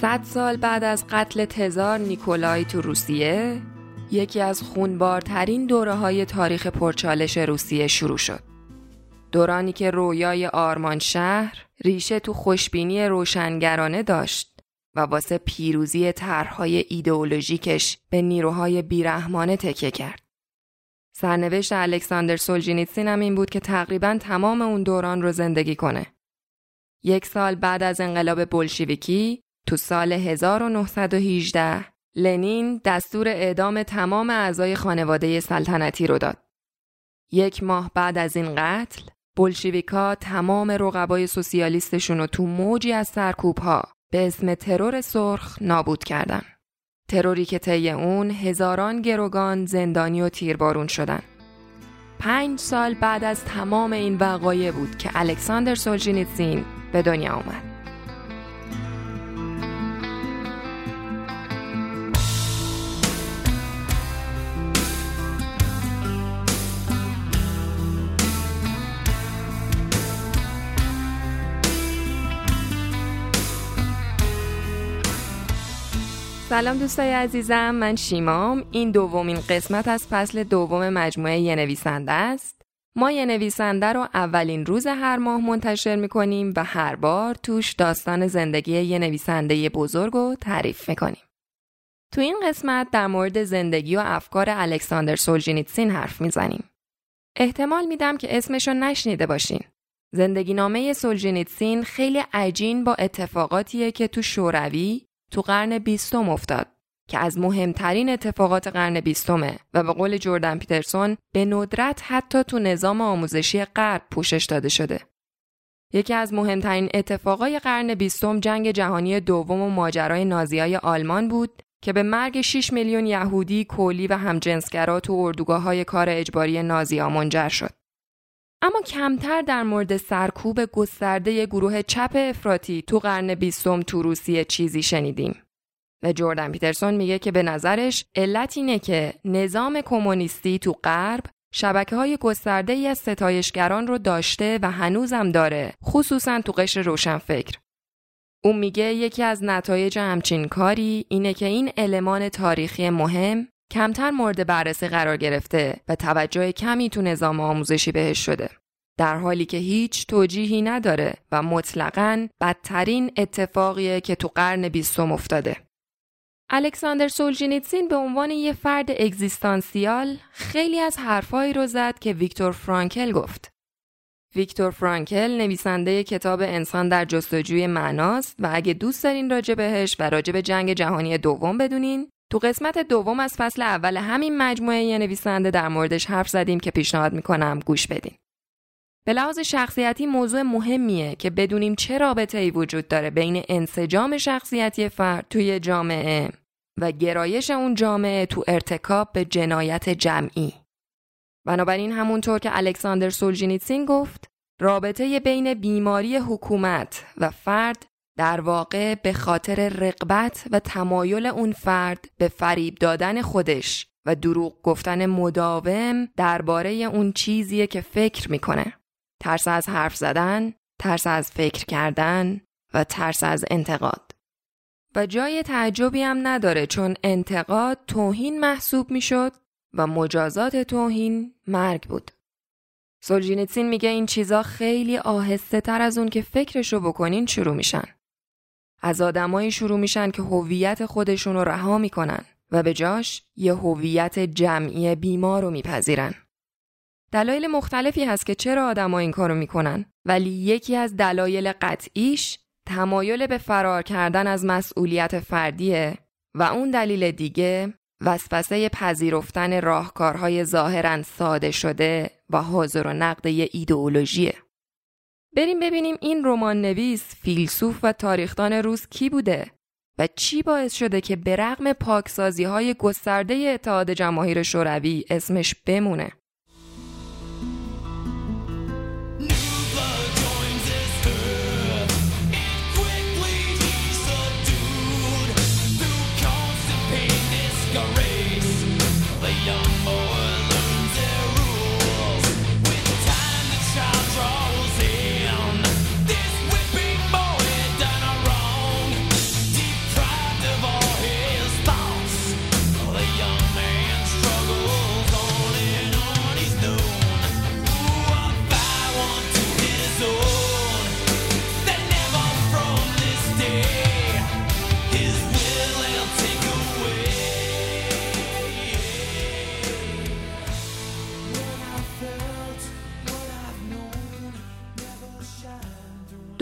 صد سال بعد از قتل تزار نیکولای تو روسیه یکی از خونبارترین دوره های تاریخ پرچالش روسیه شروع شد. دورانی که رویای آرمان شهر ریشه تو خوشبینی روشنگرانه داشت و واسه پیروزی طرحهای ایدئولوژیکش به نیروهای بیرحمانه تکیه کرد. سرنوشت الکساندر سولجینیتسین هم این بود که تقریبا تمام اون دوران رو زندگی کنه. یک سال بعد از انقلاب بلشویکی تو سال 1918 لنین دستور اعدام تمام اعضای خانواده سلطنتی رو داد. یک ماه بعد از این قتل بلشویکا تمام رقبای سوسیالیستشون رو تو موجی از سرکوبها به اسم ترور سرخ نابود کردن. تروری که طی اون هزاران گروگان زندانی و تیربارون شدن. پنج سال بعد از تمام این وقایع بود که الکساندر سولجینیتسین به دنیا اومد. سلام دوستای عزیزم من شیمام. این دومین قسمت از فصل دوم مجموعه یه نویسنده است. ما یه نویسنده رو اولین روز هر ماه منتشر می‌کنیم و هر بار توش داستان زندگی یه نویسنده بزرگ رو تعریف می‌کنیم. تو این قسمت در مورد زندگی و افکار الکساندر سولجینیتسین حرف می‌زنیم. احتمال میدم که اسمش رو نشنیده باشین. زندگی نامه سولجینیتسین خیلی عجین با اتفاقاتیه که تو شوروی تو قرن بیستم افتاد که از مهمترین اتفاقات قرن بیستمه و به قول جردن پیترسون به ندرت حتی تو نظام آموزشی غرب پوشش داده شده. یکی از مهمترین اتفاقای قرن بیستم جنگ جهانی دوم و ماجرای نازیای آلمان بود که به مرگ 6 میلیون یهودی کولی و همجنسگرا تو اردوگاه های کار اجباری نازیا منجر شد. اما کمتر در مورد سرکوب گسترده گروه چپ افراطی تو قرن بیستم تو روسیه چیزی شنیدیم. و جردن پیترسون میگه که به نظرش علت اینه که نظام کمونیستی تو غرب شبکه های گسترده ای از ستایشگران رو داشته و هنوزم داره خصوصا تو قشر روشنفکر. اون میگه یکی از نتایج همچین کاری اینه که این المان تاریخی مهم کمتر مورد بررسی قرار گرفته و توجه کمی تو نظام آموزشی بهش شده. در حالی که هیچ توجیهی نداره و مطلقاً بدترین اتفاقیه که تو قرن بیستم افتاده. الکساندر سولجینیتسین به عنوان یه فرد اگزیستانسیال خیلی از حرفایی رو زد که ویکتور فرانکل گفت. ویکتور فرانکل نویسنده کتاب انسان در جستجوی معناست و اگه دوست دارین راجع بهش و راجع به جنگ جهانی دوم بدونین تو قسمت دوم از فصل اول همین مجموعه یه نویسنده در موردش حرف زدیم که پیشنهاد می‌کنم گوش بدین. به لحاظ شخصیتی موضوع مهمیه که بدونیم چه رابطه ای وجود داره بین انسجام شخصیتی فرد توی جامعه و گرایش اون جامعه تو ارتکاب به جنایت جمعی. بنابراین همونطور که الکساندر سولجینیتسین گفت رابطه بین بیماری حکومت و فرد در واقع به خاطر رقبت و تمایل اون فرد به فریب دادن خودش و دروغ گفتن مداوم درباره اون چیزیه که فکر می‌کنه. ترس از حرف زدن، ترس از فکر کردن و ترس از انتقاد. و جای تعجبی هم نداره چون انتقاد توهین محسوب می‌شد و مجازات توهین مرگ بود. سولجینیتسین میگه این چیزا خیلی آهسته تر از اون که فکرشو بکنین شروع میشن. از آدمایی شروع میشن که هویت خودشون رو رها می‌کنن و به جاش یه هویت جمعی بیمار رو میپذیرن. دلایل مختلفی هست که چرا آدما این کارو می‌کنن ولی یکی از دلایل قطعیش تمایل به فرار کردن از مسئولیت فردیه و اون دلیل دیگه وسوسه پذیرفتن راهکارهای ظاهرا ساده شده و حاضر و نقد یه ایدئولوژیه. بریم ببینیم این رمان نویس، فیلسوف و تاریخدان روز کی بوده و چی باعث شده که به رغم پاکسازی های گسترده اتحاد جماهیر شوروی اسمش بمونه.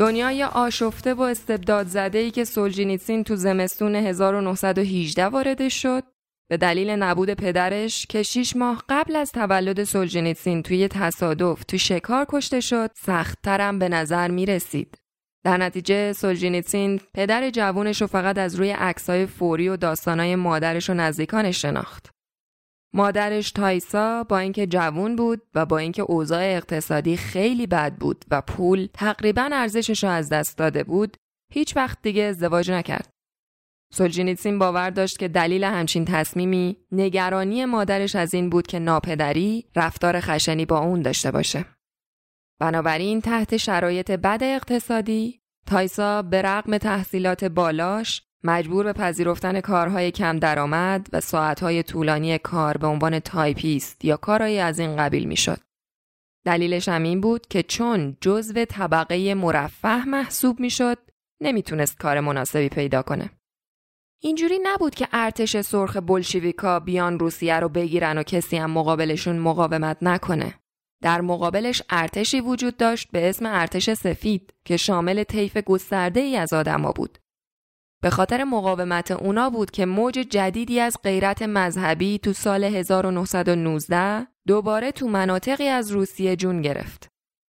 دنیای آشفته و استبداد زده ای که سولجینیتسین تو زمستون 1918 وارد شد به دلیل نبود پدرش که شیش ماه قبل از تولد سولجینیتسین توی تصادف تو شکار کشته شد سختترم به نظر می رسید. در نتیجه سولجینیتسین پدر جوونش رو فقط از روی عکسای فوری و داستانای مادرش و نزدیکانش شناخت. مادرش تایسا با اینکه جوون بود و با اینکه اوضاع اقتصادی خیلی بد بود و پول تقریبا ارزشش رو از دست داده بود هیچ وقت دیگه ازدواج نکرد. سولجینیتسین باور داشت که دلیل همچین تصمیمی نگرانی مادرش از این بود که ناپدری رفتار خشنی با اون داشته باشه. بنابراین تحت شرایط بد اقتصادی تایسا به رغم تحصیلات بالاش مجبور به پذیرفتن کارهای کم درآمد و ساعتهای طولانی کار به عنوان تایپیست یا کارهایی از این قبیل می‌شد. دلیلش هم این بود که چون جزو طبقه مرفه محسوب می‌شد نمی‌تونست کار مناسبی پیدا کنه. اینجوری نبود که ارتش سرخ بلشویکا بیان روسیه رو بگیرن و کسی هم مقابلشون مقاومت نکنه. در مقابلش ارتشی وجود داشت به اسم ارتش سفید که شامل طیف گسترده ای از آدما بود. به خاطر مقاومت اونا بود که موج جدیدی از غیرت مذهبی تو سال 1919 دوباره تو مناطقی از روسیه جون گرفت.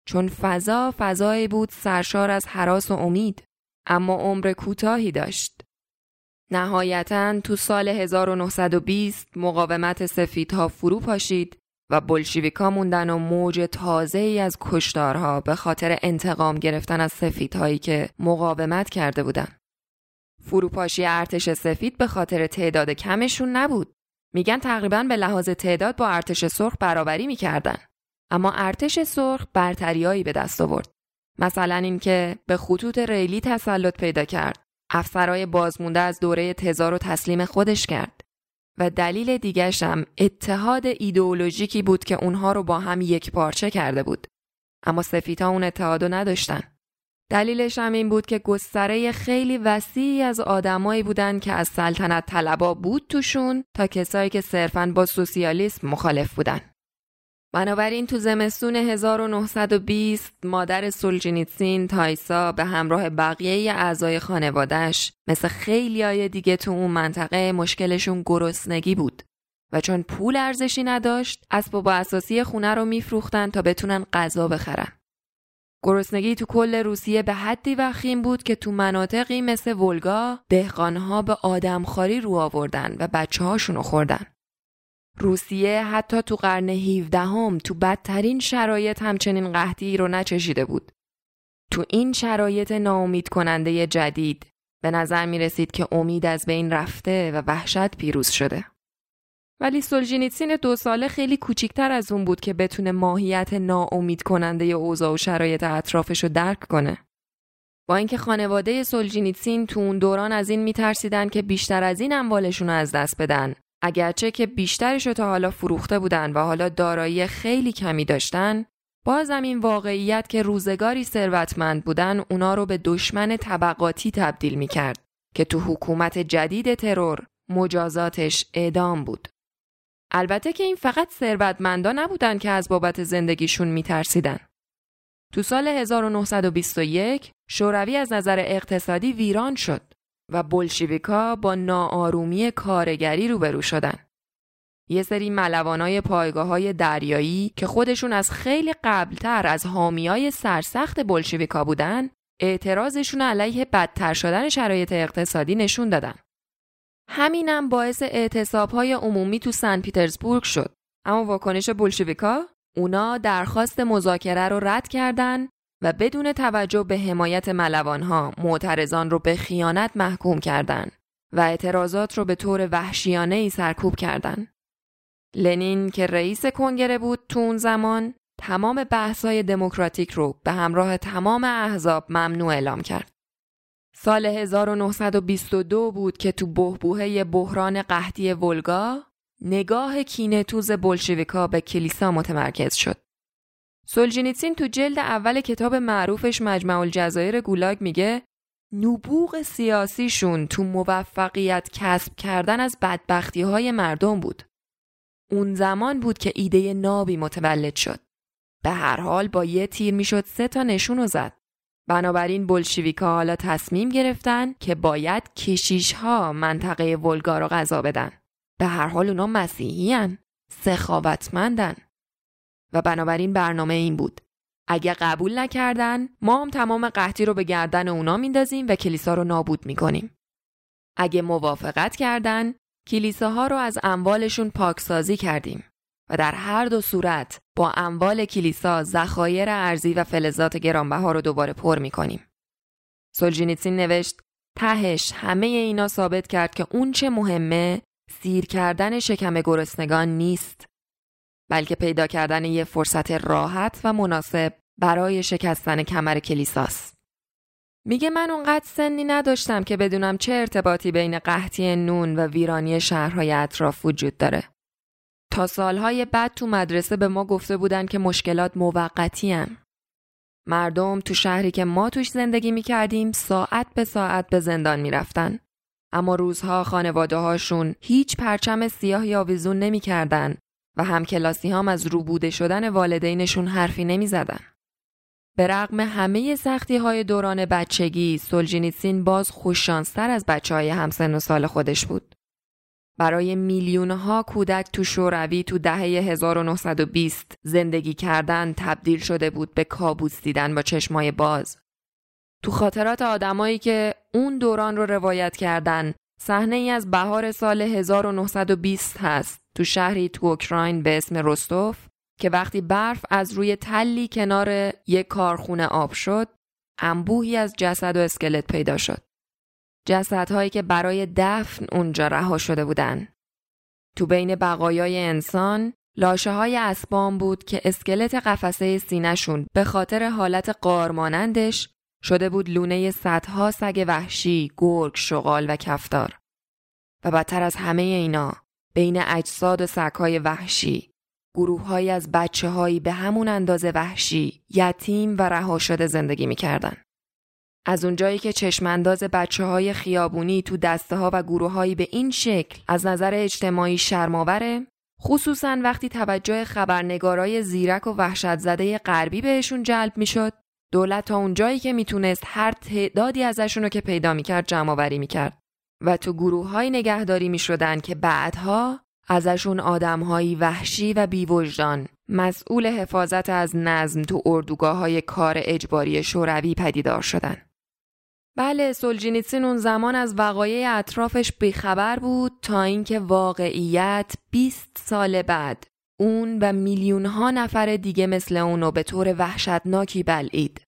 چون فضا فضایی بود سرشار از حراس و امید اما عمر کوتاهی داشت. نهایتا تو سال 1920 مقاومت سفیدها فرو پاشید و بلشیویکا موندن و موج تازه ای از کشتارها به خاطر انتقام گرفتن از سفیدهایی که مقاومت کرده بودند. فروپاشی ارتش سفید به خاطر تعداد کمشون نبود. میگن تقریبا به لحاظ تعداد با ارتش سرخ برابری می‌کردن. اما ارتش سرخ برتریایی به دست آورد. مثلا اینکه به خطوط ریلی تسلط پیدا کرد. افسرای بازمونده از دوره تزار رو تسلیم خودش کرد. و دلیل دیگرش هم اتحاد ایدئولوژیکی بود که اونها رو با هم یک پارچه کرده بود. اما سفیدها اون اتحاد رو نداشتن. دلیلش هم این بود که گستره خیلی وسیعی از آدمایی بودن که از سلطنت طلبا بود توشون تا کسایی که صرفاً با سوسیالیسم مخالف بودن. بنابراین تو زمستون 1920 مادر سولجینیتسین تایسا به همراه بقیه اعضای خانوادهش مثل خیلی های دیگه تو اون منطقه مشکلشون گرسنگی بود و چون پول ارزشی نداشت اسباب اساسی خونه رو میفروختن تا بتونن غذا بخرن. گرسنگی تو کل روسیه به حدی وخیم بود که تو مناطقی مثل ولگا دهقانها به آدمخواری رو آوردن و بچه هاشونو خوردن. روسیه حتی تو قرن 17 هم تو بدترین شرایط همچنین قحطی رو نچشیده بود. تو این شرایط ناامید کننده جدید به نظر می رسید که امید از بین رفته و وحشت پیروز شده. ولی سولجینیتسین دو ساله خیلی کوچیکتر از اون بود که بتونه ماهیت ناامید کننده اوضاع و شرایط اطرافش رو درک کنه. با اینکه خانواده سولجینیتسین تو اون دوران از این میترسیدن که بیشتر از این اموالشون رو از دست بدن اگرچه که بیشترش رو تا حالا فروخته بودن و حالا دارایی خیلی کمی داشتن بازم این واقعیت که روزگاری ثروتمند بودن اونا رو به دشمن طبقاتی تبدیل می کرد که تو حکومت جدید ترور مجازاتش اعدام بود. البته که این فقط ثروتمندا نبودن که از بابت زندگیشون میترسیدن. تو سال 1921 شوروی از نظر اقتصادی ویران شد و بلشویکا با ناآرومی کارگری روبرو شدن. یه سری ملوانای پایگاه های دریایی که خودشون از خیلی قبلتر از حامیای سرسخت بلشویکا بودن اعتراضشون علیه بدتر شدن شرایط اقتصادی نشون دادن. همینم باعث اعتصاب های عمومی تو سن پیترزبورگ شد. اما واکنش بلشویکا اونا درخواست مذاکره رو رد کردن و بدون توجه به حمایت ملوانها معترضان رو به خیانت محکوم کردند و اعتراضات رو به طور وحشیانه ای سرکوب کردند. لنین که رئیس کنگره بود تو اون زمان تمام بحث‌های دموکراتیک رو به همراه تمام احزاب ممنوع اعلام کرد. سال 1922 بود که تو بهبوهه بحران قحطی ولگا نگاه کینتوز بلشویکا به کلیسا متمرکز شد. سولجینیتسین تو جلد اول کتاب معروفش مجمع الجزایر گولاگ میگه نبوغ سیاسیشون تو موفقیت کسب کردن از بدبختی های مردم بود. اون زمان بود که ایده نابی متولد شد. به هر حال با یه تیر می‌شد سه تا نشون زد. بنابراین بلشویکا حالا تصمیم گرفتن که باید کشیش ها منطقه ولگا رو غذا بدن. به هر حال اونا مسیحی سخاوتمندن. و بنابراین برنامه این بود. اگه قبول نکردن ما هم تمام قحطی رو به گردن اونا میندازیم و کلیسا رو نابود می‌کنیم. اگه موافقت کردن کلیساها رو از اموالشون پاکسازی کردیم و در هر دو صورت با اموال کلیسا ذخایر ارزی و فلزات گرانبها رو دوباره پر می‌کنیم. سولجینیتسین نوشت تهش همه اینا ثابت کرد که اون چه مهمه سیر کردن شکم گرسنگان نیست بلکه پیدا کردن یه فرصت راحت و مناسب برای شکستن کمر کلیساست. میگه من اونقدر سنی نداشتم که بدونم چه ارتباطی بین قحطی نون و ویرانی شهرهای اطراف وجود داره. تا سالهای بعد تو مدرسه به ما گفته بودن که مشکلات موقتی هن. مردم تو شهری که ما توش زندگی می‌کردیم ساعت به ساعت به زندان می‌رفتن. اما روزها خانواده هاشون هیچ پرچم سیاه یا ویزون نمی‌کردن و همکلاسی هم از روبوده شدن والدینشون حرفی نمی زدن. به رغم همه سختی های دوران بچگی سولجینیتسین باز خوششانستر از بچه های همسن و سال خودش بود. برای میلیون ها کودک تو شوروی تو دهه 1920 زندگی کردن تبدیل شده بود به کابوس دیدن با چشمای باز. تو خاطرات آدمایی که اون دوران رو روایت کردن صحنه ای از بهار سال 1920 هست تو شهری تو اوکراین به اسم رستوف که وقتی برف از روی تلی کنار یک کارخونه آب شد انبوهی از جسد و اسکلت پیدا شد. جسدهایی که برای دفن اونجا رها شده بودن. تو بین بقایای انسان لاشه های اسبان بود که اسکلت قفسه سینهشون به خاطر حالت قارمانندش شده بود لونه صدها سگ وحشی، گرگ، شغال و کفتار. و بدتر از همه اینا بین اجساد و سگهای وحشی گروههایی از بچه هایی به همون اندازه وحشی یتیم و رها شده زندگی می‌کردن. از اونجایی که چشمانداز بچه های خیابونی تو دسته ها و گروه هایی به این شکل از نظر اجتماعی شرماوره خصوصا وقتی توجه خبرنگارای زیرک و وحشت زده غربی بهشون جلب می‌شد دولت تا اونجایی که می‌تونست هر تعدادی ازشون رو که پیدا می‌کرد جمع آوری می‌کرد و تو گروه های نگهداری می‌شدن که بعدها ازشون آدمهایی وحشی و بیوجدان مسئول حفاظت از نظم تو اردوگاه های کار اجباری شوروی پدیدار شدن. بله سولجینیتسین اون زمان از وقایع اطرافش بیخبر بود تا اینکه واقعیت 20 سال بعد اون و میلیون ها نفر دیگه مثل اونو به طور وحشتناکی بلعید.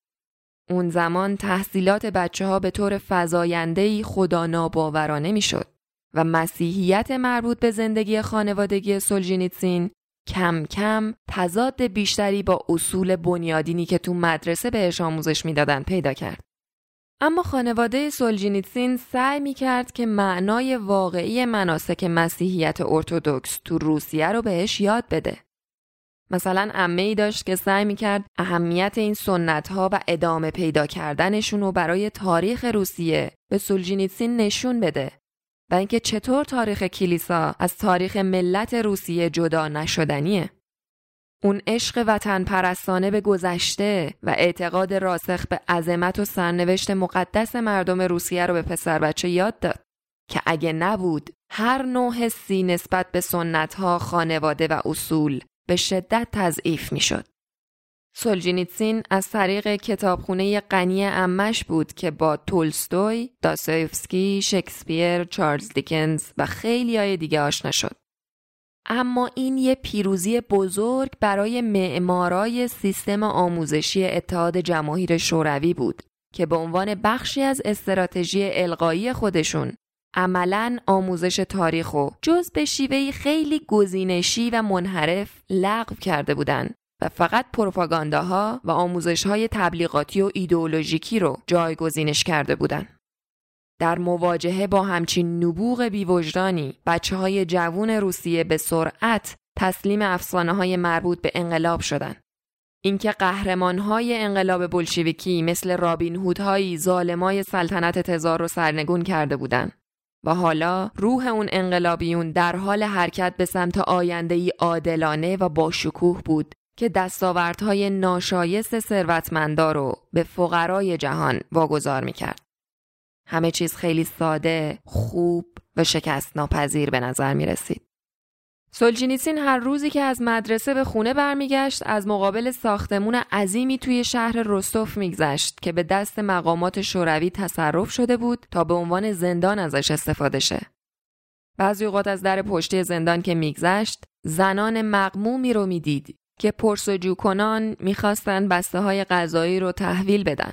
اون زمان تحصیلات بچه ها به طور فضایندهی خدا ناباورانه می‌شد و مسیحیت مربوط به زندگی خانوادگی سولجینیتسین کم کم تضاد بیشتری با اصول بنیادینی که تو مدرسه بهش آموزش می‌دادن پیدا کرد. اما خانواده سولجینیتسین سعی می کرد که معنای واقعی مناسک مسیحیت ارتودکس تو روسیه رو بهش یاد بده. مثلا امه ای داشت که سعی می کرد اهمیت این سنت ها و ادامه پیدا کردنشون رو برای تاریخ روسیه به سولجینیتسین نشون بده و اینکه چطور تاریخ کلیسا از تاریخ ملت روسیه جدا نشدنیه. اون عشق وطن پرستانه به گذشته و اعتقاد راسخ به عظمت و سرنوشت مقدس مردم روسیه رو به پسر بچه یاد داد که اگه نبود هر نوع حسی نسبت به سنت ها خانواده و اصول به شدت تضعیف می‌شد. سولجینیتسین از طریق کتابخونه غنی امش بود که با تولستوی، داستایوفسکی، شکسپیر، چارلز دیکنز و خیلی های دیگه آشنا شد. اما این یه پیروزی بزرگ برای معمارای سیستم آموزشی اتحاد جماهیر شوروی بود که به عنوان بخشی از استراتژی القایی خودشون عملا آموزش تاریخ و جز به شیوهی خیلی گزینشی و منحرف لغو کرده بودند و فقط پروپاگانداها و آموزشهای تبلیغاتی و ایدئولوژیکی رو جایگزینش کرده بودند. در مواجهه با همچین نبوغ بیوجدانی بچه های جوون روسیه به سرعت تسلیم افسانه های مربوط به انقلاب شدند. اینکه قهرمان های انقلاب بلشویکی مثل رابین هودهایی ظالمای سلطنت تزار رو سرنگون کرده بودند و حالا روح اون انقلابیون در حال حرکت به سمت آینده ای عادلانه و با شکوه بود که دستاوردهای ناشایست ثروتمندا رو به فقرای جهان واگذار می‌کرد. همه چیز خیلی ساده، خوب و شکست ناپذیر به نظر می رسید. سولجینیسین هر روزی که از مدرسه به خونه برمیگشت از مقابل ساختمون عظیمی توی شهر رستوف میگذشت که به دست مقامات شوروی تصرف شده بود تا به عنوان زندان ازش استفاده شه. بعضی اوقات از در پشتی زندان که میگذشت زنان مقمومی رو می‌دید که پرسجو کنان می‌خواستند بسته های غذایی رو تحویل بدن.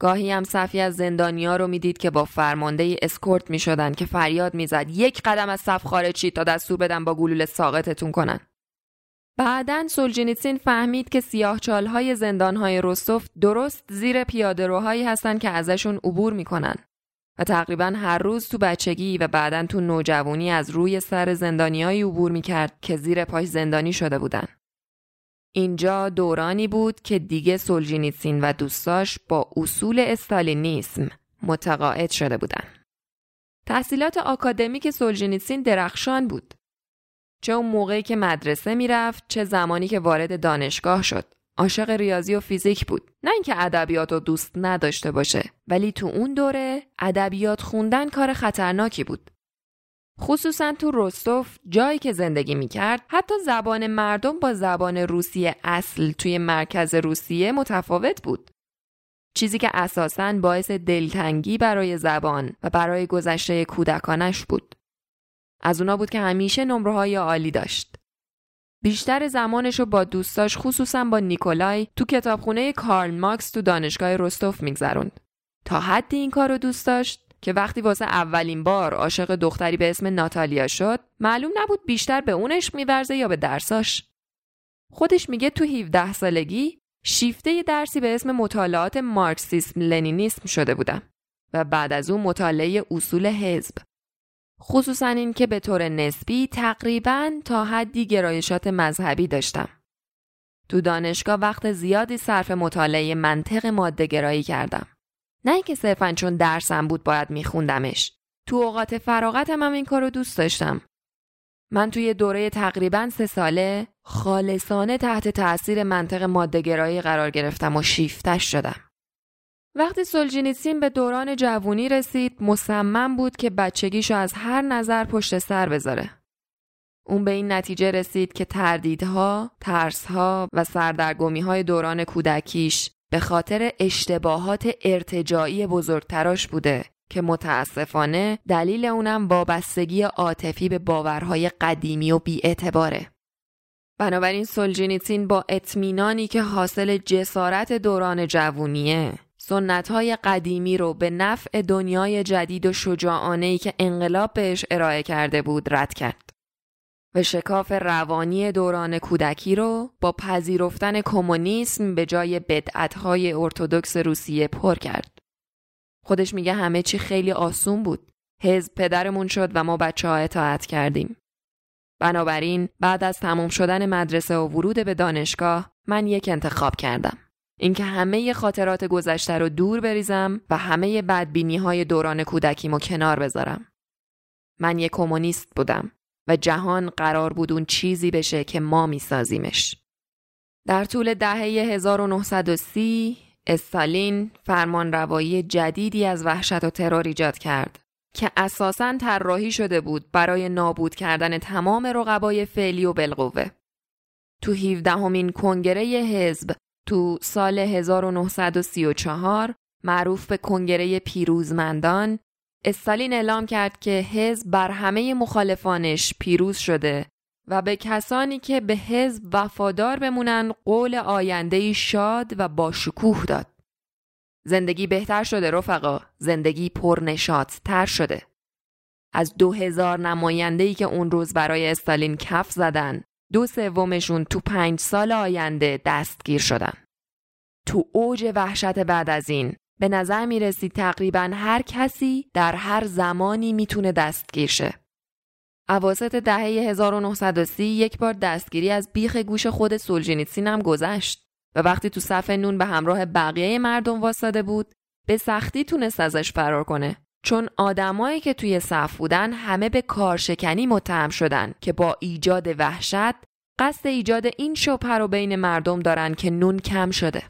گاهی هم صفی از زندانیا رو می‌دید که با فرمانده اسکورت می‌شدن که فریاد می‌زد یک قدم از صف خارج شید تا دستور بدن با گلوله ساقطتون کنن. بعدا سولجینیتسین فهمید که سیاهچالهای زندانهای رستوف درست زیر پیاده روهایی هستن که ازشون عبور می‌کنن و تقریبا هر روز تو بچگی و بعدا تو نوجوانی از روی سر زندانیایی عبور می‌کرد که زیر پاش زندانی شده بودن. اینجا دورانی بود که دیگه سولجینیتسین و دوستاش با اصول استالینیسم متقاعد شده بودن. تحصیلات آکادمیک سولجینیتسین درخشان بود. چه اون موقعی که مدرسه می‌رفت چه زمانی که وارد دانشگاه شد. عاشق ریاضی و فیزیک بود. نه اینکه ادبیات رو دوست نداشته باشه ولی تو اون دوره ادبیات خوندن کار خطرناکی بود. خصوصا تو رستوف جایی که زندگی می‌کرد حتی زبان مردم با زبان روسیه اصل توی مرکز روسیه متفاوت بود. چیزی که اساساً باعث دلتنگی برای زبان و برای گذشته کودکانش بود. از اونا بود که همیشه نمره های عالی داشت. بیشتر زمانش رو با دوستاش خصوصا با نیکولای تو کتابخونه کارل ماکس تو دانشگاه رستوف میگذروند. تا حدی این کار رو دوست داشت که وقتی واسه اولین بار عاشق دختری به اسم ناتالیا شد معلوم نبود بیشتر به اونش میورزه یا به درساش. خودش میگه تو 17 سالگی شیفته درسی به اسم مطالعات مارکسیسم لنینیسم شده بودم و بعد از اون مطالعه اصول حزب. خصوصا این که به طور نسبی تقریبا تا حدی گرایشات مذهبی داشتم. تو دانشگاه وقت زیادی صرف مطالعه منطق ماده گرایی کردم. نه اینکه صرفا چون درسم بود باید میخوندمش. تو اوقات فراغتم هم این کارو دوست داشتم. من توی دوره تقریبا سه ساله خالصانه تحت تاثیر منطق مادهگرایی قرار گرفتم و شیفتش شدم. وقتی سولجینیتسین به دوران جوونی رسید مصمم بود که بچگیشو از هر نظر پشت سر بذاره. اون به این نتیجه رسید که تردیدها، ترسها و سردرگمی دوران کودکیش به خاطر اشتباهات ارتجاعی بزرگتراش بوده که متاسفانه دلیل اونم وابستگی عاطفی به باورهای قدیمی و بیاعتباره. بنابراین سولجینیتسین با اطمینانی که حاصل جسارت دوران جوونیه سنتهای قدیمی رو به نفع دنیای جدید و شجاعانه که انقلاب بهش ارائه کرده بود رد کرد. و شکاف روانی دوران کودکی رو با پذیرفتن کمونیسم به جای بدعتهای ارتودکس روسیه پر کرد. خودش میگه همه چی خیلی آسون بود. حزب پدرمون شد و ما بچه ها اطاعت کردیم. بنابراین بعد از تمام شدن مدرسه و ورود به دانشگاه من یک انتخاب کردم. اینکه همه خاطرات گذشته رو دور بریزم و همه بدبینی های دوران کودکیمو کنار بذارم. من یک کمونیست بودم. و جهان قرار بود اون چیزی بشه که ما میسازیمش. در طول دهه 1930 استالین فرمان روایی جدیدی از وحشت و ترور ایجاد کرد که اساساً طراحی شده بود برای نابود کردن تمام رقبای فعلی و بالقوه. تو 17 همین کنگره حزب تو سال 1934 معروف به کنگره پیروزمندان استالین اعلام کرد که حزب بر همه مخالفانش پیروز شده و به کسانی که به حزب وفادار بمونن قول آینده شاد و با شکوه داد. زندگی بهتر شده رفقا، زندگی پرنشات تر شده. از دو هزار نماینده که اون روز برای استالین کف زدن، دو سومشون تو پنج سال آینده دستگیر شدن. تو اوج وحشت بعد از این به نظر می رسید تقریبا هر کسی در هر زمانی می‌تونه دستگیر شه. عواسط دهه 1930 یک بار دستگیری از بیخ گوش خود سولجینیتسین هم گذشت و وقتی تو صف نون به همراه بقیه مردم واسطه بود به سختی تونست ازش فرار کنه چون آدمایی که توی صف بودن همه به کارشکنی متهم شدن که با ایجاد وحشت قصد ایجاد این شبهه رو بین مردم دارن که نون کم شده.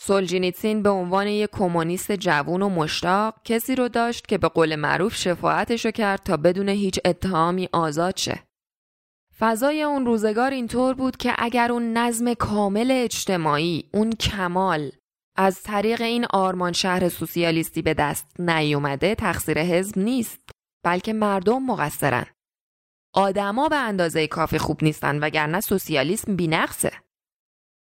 سولجینیتسین به عنوان یک کمونیست جوون و مشتاق کسی رو داشت که به قول معروف شفاعتش رو کرد تا بدون هیچ اتهامی آزاد شه. فضای اون روزگار اینطور بود که اگر اون نظم کامل اجتماعی، اون کمال از طریق این آرمان شهر سوسیالیستی به دست نیومده تقصیر حزب نیست بلکه مردم مقصرن. آدما به اندازه کافی خوب نیستن وگرنه سوسیالیسم بینقصه.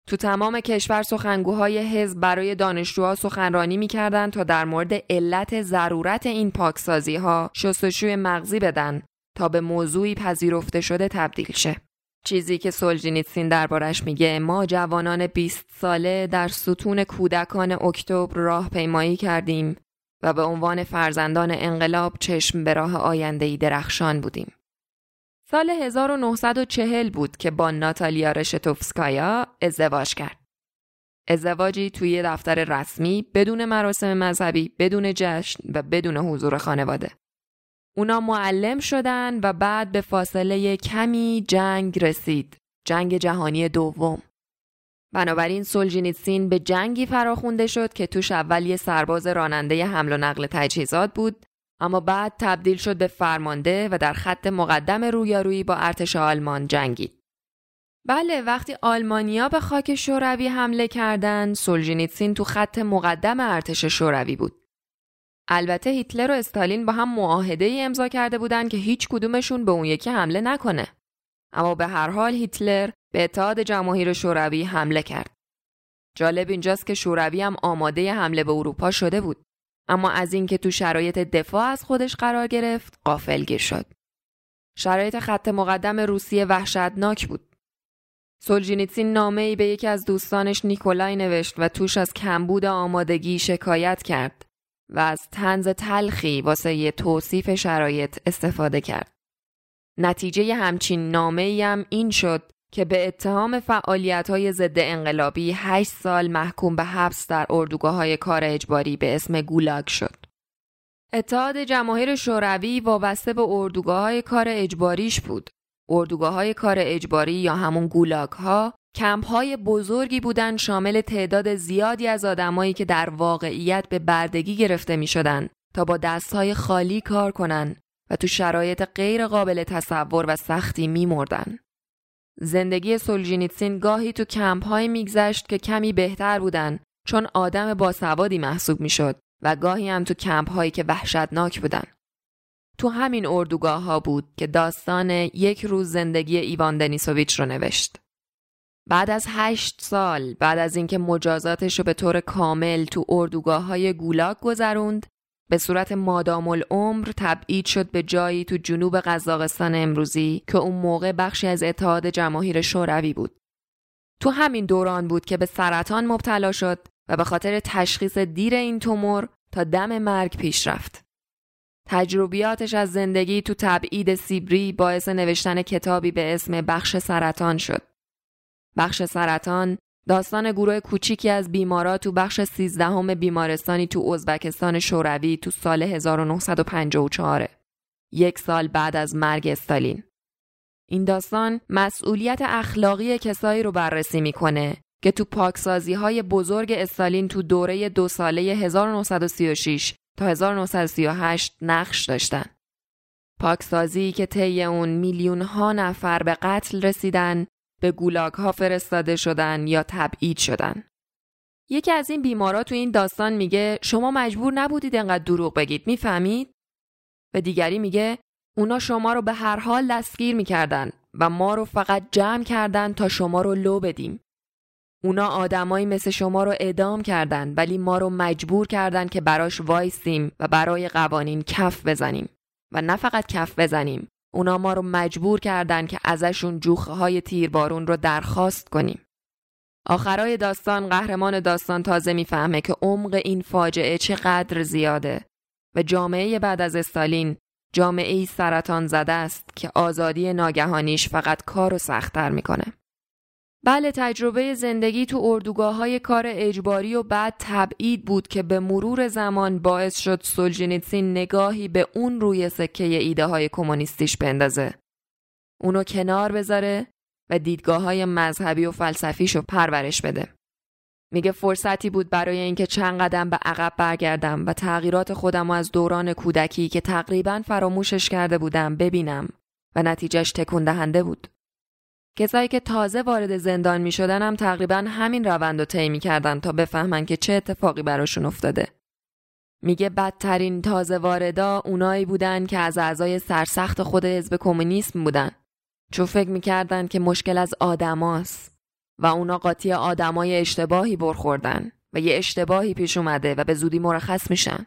تو تمام کشور سخنگوهای حزب برای دانشجوها سخنرانی می‌کردند تا در مورد علت ضرورت این پاکسازی ها شستشوی مغزی بدن تا به موضوعی پذیرفته شده تبدیل شه. چیزی که سولجینیتسین دربارش میگه ما جوانان 20 ساله در ستون کودکان اکتبر راه پیمایی کردیم و به عنوان فرزندان انقلاب چشم به راه آینده درخشان بودیم. سال 1940 بود که با ناتالیا رشتوفسکایا ازدواج کرد. ازدواجی توی دفتر رسمی بدون مراسم مذهبی، بدون جشن و بدون حضور خانواده. اونا معلم شدن و بعد به فاصله کمی جنگ رسید. جنگ جهانی دوم. بنابراین سولجینیتسین به جنگی فراخونده شد که توش اول یه سرباز راننده حمل و نقل تجهیزات بود اما بعد تبدیل شد به فرمانده و در خط مقدم رویارویی با ارتش آلمان جنگید. بله وقتی آلمانیا به خاک شوروی حمله کردند سولجینیتسین تو خط مقدم ارتش شوروی بود. البته هیتلر و استالین با هم معاهده ای امضا کرده بودند که هیچ کدومشون به اون یکی حمله نکنه. اما به هر حال هیتلر به اتحاد جماهیر شوروی حمله کرد. جالب اینجاست که شوروی هم آماده حمله به اروپا شده بود. اما از اینکه تو شرایط دفاع از خودش قرار گرفت قافلگیر شد. شرایط خط مقدم روسیه وحشتناک بود. سولجینیتسین نامه ای به یکی از دوستانش نیکولای نوشت و توش از کمبود آمادگی شکایت کرد و از تنز تلخی واسه یه توصیف شرایط استفاده کرد. نتیجه همچین نامه هم این شد که به اتهام فعالیت های ضد انقلابی 8 سال محکوم به حبس در اردوگاه های کار اجباری به اسم گولاگ شد. اتحاد جماهیر شوروی وابسته به اردوگاه های کار اجباریش بود. اردوگاه های کار اجباری یا همون گولاگ ها بزرگی بودند شامل تعداد زیادی از آدمایی که در واقعیت به بردگی گرفته می شدن تا با دست های خالی کار کنن و تو شرایط غیر قابل تصور و سختی می. زندگی سولجینیتسین گاهی تو کمپ های میگذشت که کمی بهتر بودن چون آدم باسوادی محسوب می‌شد و گاهی هم تو کمپ هایی که وحشتناک بودن. تو همین اردوگاه ها بود که داستان یک روز زندگی ایوان دنیسوویچ رو نوشت. بعد از هشت سال بعد از اینکه مجازاتش رو به طور کامل تو اردوگاه های گولاگ گذروند به صورت مادام العمر تبعید شد به جایی تو جنوب قزاقستان امروزی که اون موقع بخشی از اتحاد جماهیر شوروی بود. تو همین دوران بود که به سرطان مبتلا شد و به خاطر تشخیص دیر این تومور تا دم مرگ پیش رفت. تجربیاتش از زندگی تو تبعید سیبری باعث نوشتن کتابی به اسم بخش سرطان شد. بخش سرطان داستان گروه کوچیکی از بیمارا تو بخش سیزدهم بیمارستانی تو ازبکستان شوروی تو سال 1954 یک سال بعد از مرگ استالین این داستان مسئولیت اخلاقی کسایی رو بررسی می‌کنه که تو پاکسازی های بزرگ استالین تو دوره دو ساله 1936 تا 1938 نقش داشتن. پاکسازی که طی اون میلیون ها نفر به قتل رسیدن به گولاگ ها فرستاده شدن یا تبعید شدن. یکی از این بیمارا تو این داستان میگه شما مجبور نبودید انقدر دروغ بگید می‌فهمید؟ و دیگری میگه اونا شما رو به هر حال دستگیر می‌کردن و ما رو فقط جمع کردن تا شما رو لو بدیم. اونا آدمایی مثل شما رو اعدام کردن ولی ما رو مجبور کردن که براش وایسیم و برای قوانین کف بزنیم و نه فقط کف بزنیم اونا ما رو مجبور کردن که ازشون جوخه های تیربارون رو درخواست کنیم. آخرای داستان قهرمان داستان تازه می‌فهمه که عمق این فاجعه چقدر زیاده و جامعه بعد از استالین جامعه ای سرطان زده است که آزادی ناگهانیش فقط کار رو سختتر می‌کنه. بله تجربه زندگی تو اردوگاه های کار اجباری و بعد تبعید بود که به مرور زمان باعث شد سولجینیتسین نگاهی به اون روی سکه ایده های کمونیستیش بندازه. اونو کنار بذاره و دیدگاه های مذهبی و فلسفیشو پرورش بده. میگه فرصتی بود برای اینکه چند قدم به عقب برگردم و تغییرات خودم و از دوران کودکی که تقریبا فراموشش کرده بودم ببینم و نتیجهش تکون دهنده بود. کسایی که تازه وارد زندان می شدن هم تقریبا همین روند رو طی کردن تا بفهمن که چه اتفاقی براشون افتاده. میگه بدترین تازه واردا اونایی بودن که از اعضای سرسخت خود حزب کمونیسم بودن. چون فکر می‌کردن که مشکل از آدماست و اونا قاطی آدمای اشتباهی برخوردن و یه اشتباهی پیش اومده و به زودی مرخص میشن.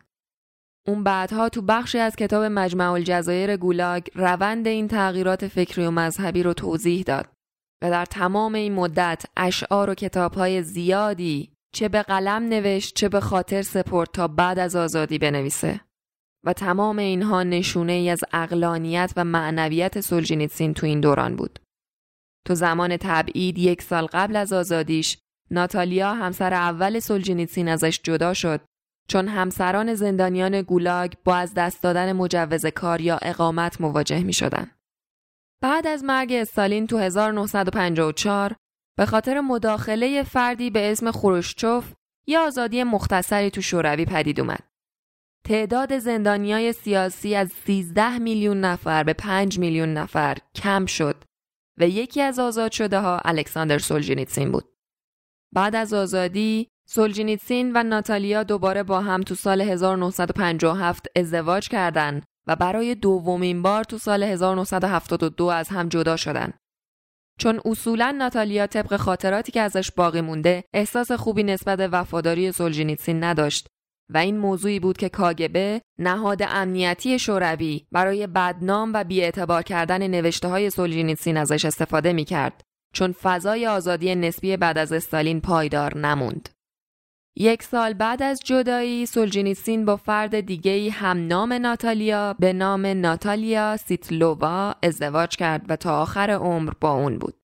اون بعدها تو بخشی از کتاب مجمع الجزایر گولاگ روند این تغییرات فکری و مذهبی رو توضیح داد و در تمام این مدت اشعار و کتابهای زیادی چه به قلم نوشت چه به خاطر سپرد تا بعد از آزادی بنویسه و تمام اینها نشونه ای از اقلانیت و معنویت سولجینیتسین تو این دوران بود. تو زمان تبعید یک سال قبل از آزادیش ناتالیا همسر اول سولجینیتسین ازش جدا شد چون همسران زندانیان گولاگ با از دست دادن مجوز کار یا اقامت مواجه می شدن. بعد از مرگ استالین تو 1954 به خاطر مداخله فردی به اسم خروشچوف یه آزادی مختصری تو شوروی پدید اومد. تعداد زندانیای سیاسی از 13 میلیون نفر به 5 میلیون نفر کم شد و یکی از آزاد شده ها الکساندر سولجینیتسین بود. بعد از آزادی سولجینیتسین و ناتالیا دوباره با هم تو سال 1957 ازدواج کردند و برای دومین بار تو سال 1972 از هم جدا شدن. چون اصولا ناتالیا طبق خاطراتی که ازش باقی مونده احساس خوبی نسبت وفاداری سولجینیتسین نداشت و این موضوعی بود که کاگبه نهاد امنیتی شوروی برای بدنام و بیاعتبار کردن نوشته های سولجینیتسین ازش استفاده می کرد چون فضای آزادی نسبی بعد از استالین پایدار نموند. یک سال بعد از جدایی سولجینیسین با فرد دیگه هم نام ناتالیا به نام ناتالیا سیتلووا ازدواج کرد و تا آخر عمر با اون بود.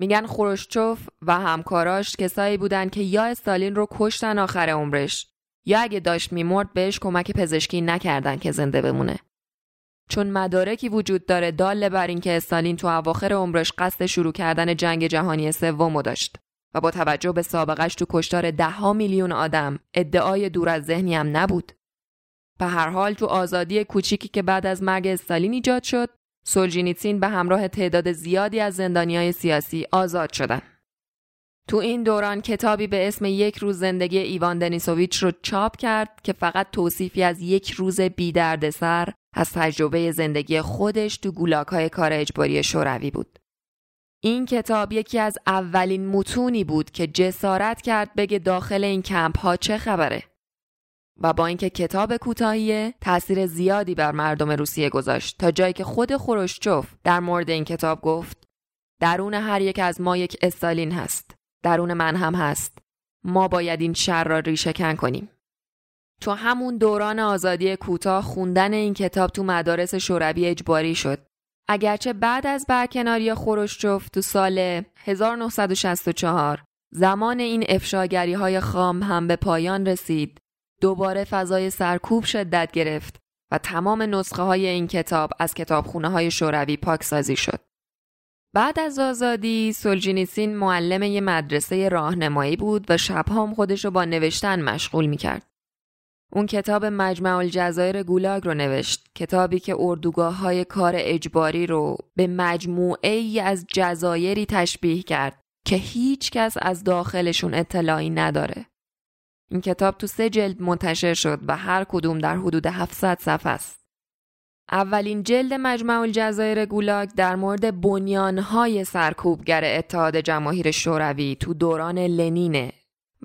میگن خروشچوف و همکاراش کسایی بودن که یا استالین رو کشتن آخر عمرش یا اگه داشت میمرد بهش کمک پزشکی نکردن که زنده بمونه. چون مدارکی وجود داره داله بر اینکه استالین تو اواخر عمرش قصد شروع کردن جنگ جهانی سوم داشت. و با توجه به سابقش تو کشتار ده میلیون آدم ادعای دور از ذهنی هم نبود. به هر حال تو آزادی کوچیکی که بعد از مرگ استالین ایجاد شد، سولجینیتسین به همراه تعداد زیادی از های سیاسی آزاد شدن. تو این دوران کتابی به اسم یک روز زندگی ایوان دنیسوویچ رو چاپ کرد که فقط توصیفی از یک روز بی سر از تجربه زندگی خودش تو گولاک کار اجباری شوروی بود. این کتاب یکی از اولین متونی بود که جسارت کرد بگه داخل این کمپ ها چه خبره. و با اینکه کتاب کوتاهیه تاثیر زیادی بر مردم روسیه گذاشت. تا جایی که خود خروشچوف در مورد این کتاب گفت درون هر یک از ما یک استالین هست. درون من هم هست. ما باید این شر را ریشه کنیم. تو همون دوران آزادی کوتاه خوندن این کتاب تو مدارس شوروی اجباری شد. اگرچه بعد از برکناری خروشچوف تو سال 1964 زمان این افشاگری های خام هم به پایان رسید دوباره فضای سرکوب شدت گرفت و تمام نسخه های این کتاب از کتابخونه های شوروی پاکسازی شد. بعد از آزادی سولجینیسین معلم یه مدرسه راهنمایی بود و شبهام خودش رو با نوشتن مشغول می‌کرد. اون کتاب مجمع الجزایر گولاگ رو نوشت کتابی که اردوگاه های کار اجباری رو به مجموعه ای از جزایری تشبیه کرد که هیچ کس از داخلشون اطلاعی نداره. این کتاب تو سه جلد منتشر شد و هر کدوم در حدود 700 صفحه است. اولین جلد مجمع الجزایر گولاگ در مورد بنیانهای سرکوبگر اتحاد جماهیر شوروی تو دوران لنینه.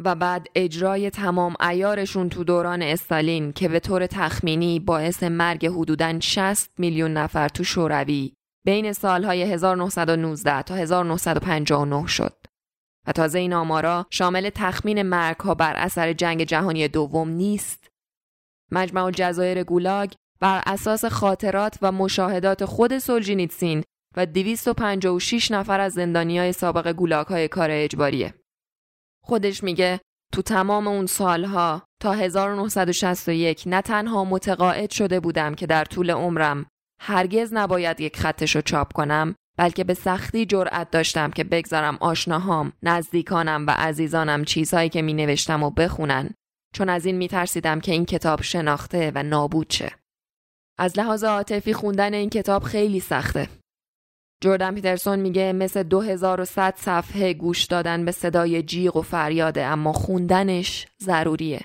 و بعد اجرای تمام ایارشون تو دوران استالین که به طور تخمینی باعث مرگ حدوداً 60 میلیون نفر تو شوروی بین سالهای 1919 تا 1959 شد. و تازه این آمارا شامل تخمین مرگ ها بر اثر جنگ جهانی دوم نیست. مجمع الجزایر گولاگ بر اساس خاطرات و مشاهدات خود سولجینیتسین و 256 نفر از زندانی سابق گولاگ های کار اجباریه. خودش میگه تو تمام اون سالها تا 1961 نه تنها متقاعد شده بودم که در طول عمرم هرگز نباید یک خطش رو چاپ کنم بلکه به سختی جرأت داشتم که بگذارم آشناهام، نزدیکانم و عزیزانم چیزهایی که می نوشتم و بخونن چون از این می ترسیدم که این کتاب شناخته و نابود شه. از لحاظ عاطفی خوندن این کتاب خیلی سخته. جردن پیترسون میگه مثل 2100 صفحه گوش دادن به صدای جیغ و فریاده اما خوندنش ضروریه.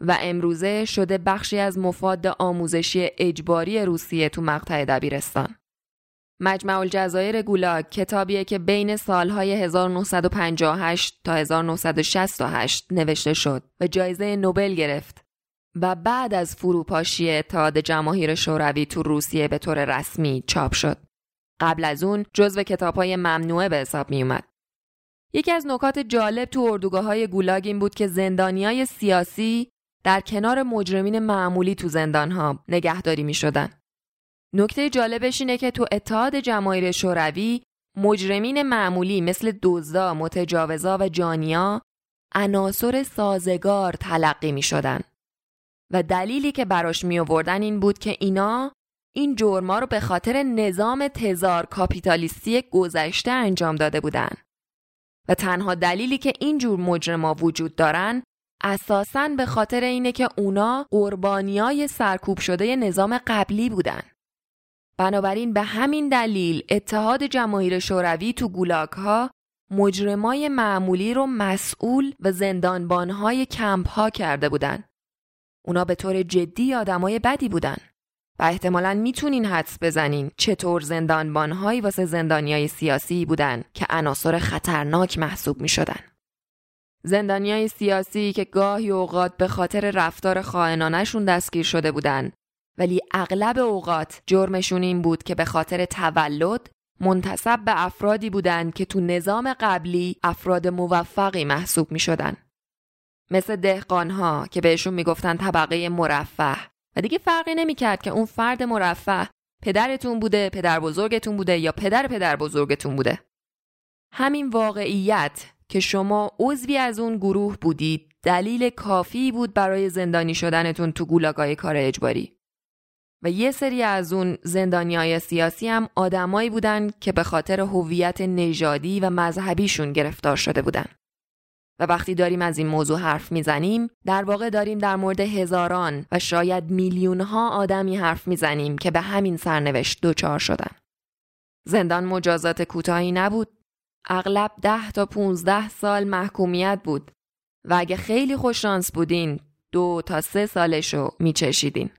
و امروزه شده بخشی از مفاد آموزشی اجباری روسیه تو مقطع دبیرستان. مجمع الجزایر گولاگ کتابیه که بین سالهای 1958 تا 1968 نوشته شد و جایزه نوبل گرفت و بعد از فروپاشی اتحاد جماهیر شوروی تو روسیه به طور رسمی چاپ شد. قبل از اون جزو کتابهای ممنوعه به حساب می اومد. یکی از نکات جالب تو اردوگاه های گولاگ این بود که زندانیای سیاسی در کنار مجرمین معمولی تو زندانها نگهداری می شدن. نکته جالبش اینه که تو اتحاد جماهیر شوروی مجرمین معمولی مثل دزدا، متجاوزا و جانیا عناصر سازگار تلقی می شدن. و دلیلی که براش می آوردن این بود که اینا این جرما رو به خاطر نظام تزار کاپیتالیستی گذشته انجام داده بودن. و تنها دلیلی که این جور مجرما وجود دارن اساساً به خاطر اینه که اونا قربانیای سرکوب شده نظام قبلی بودن. بنابراین به همین دلیل اتحاد جماهیر شوروی تو گولاک ها مجرمای معمولی رو مسئول و زندانبانهای کمپ ها کرده بودن. اونا به طور جدی آدمای بدی بودن. و احتمالا می‌تونین حدس بزنین چطور زندانبانهایی واسه زندانیای سیاسی بودن که عناصر خطرناک محسوب می شدن. زندانیای سیاسی که گاهی اوقات به خاطر رفتار خائنانشون دستگیر شده بودن ولی اغلب اوقات جرمشون این بود که به خاطر تولد منتصب به افرادی بودند که تو نظام قبلی افراد موفقی محسوب می شدن. مثل دهقانها که بهشون می‌گفتن طبقه مرفه و دیگه فرقی نمی‌کرد که اون فرد مرفه پدرتون بوده، پدر بزرگتون بوده یا پدر پدر بزرگتون بوده. همین واقعیت که شما عضوی از اون گروه بودید دلیل کافی بود برای زندانی شدنتون تو گولاگای کار اجباری. و یه سری از اون های سیاسی هم آدمایی بودن که به خاطر هویت نژادی و مذهبیشون گرفتار شده بودن. و وقتی داریم از این موضوع حرف می‌زنیم در واقع داریم در مورد هزاران و شاید میلیون ها آدمی حرف می‌زنیم که به همین سرنوشت دچار شدن. زندان مجازات کوتاهی نبود. اغلب ده تا 15 سال محکومیت بود و اگه خیلی خوششانس بودین دو تا سه سالشو میچشیدین.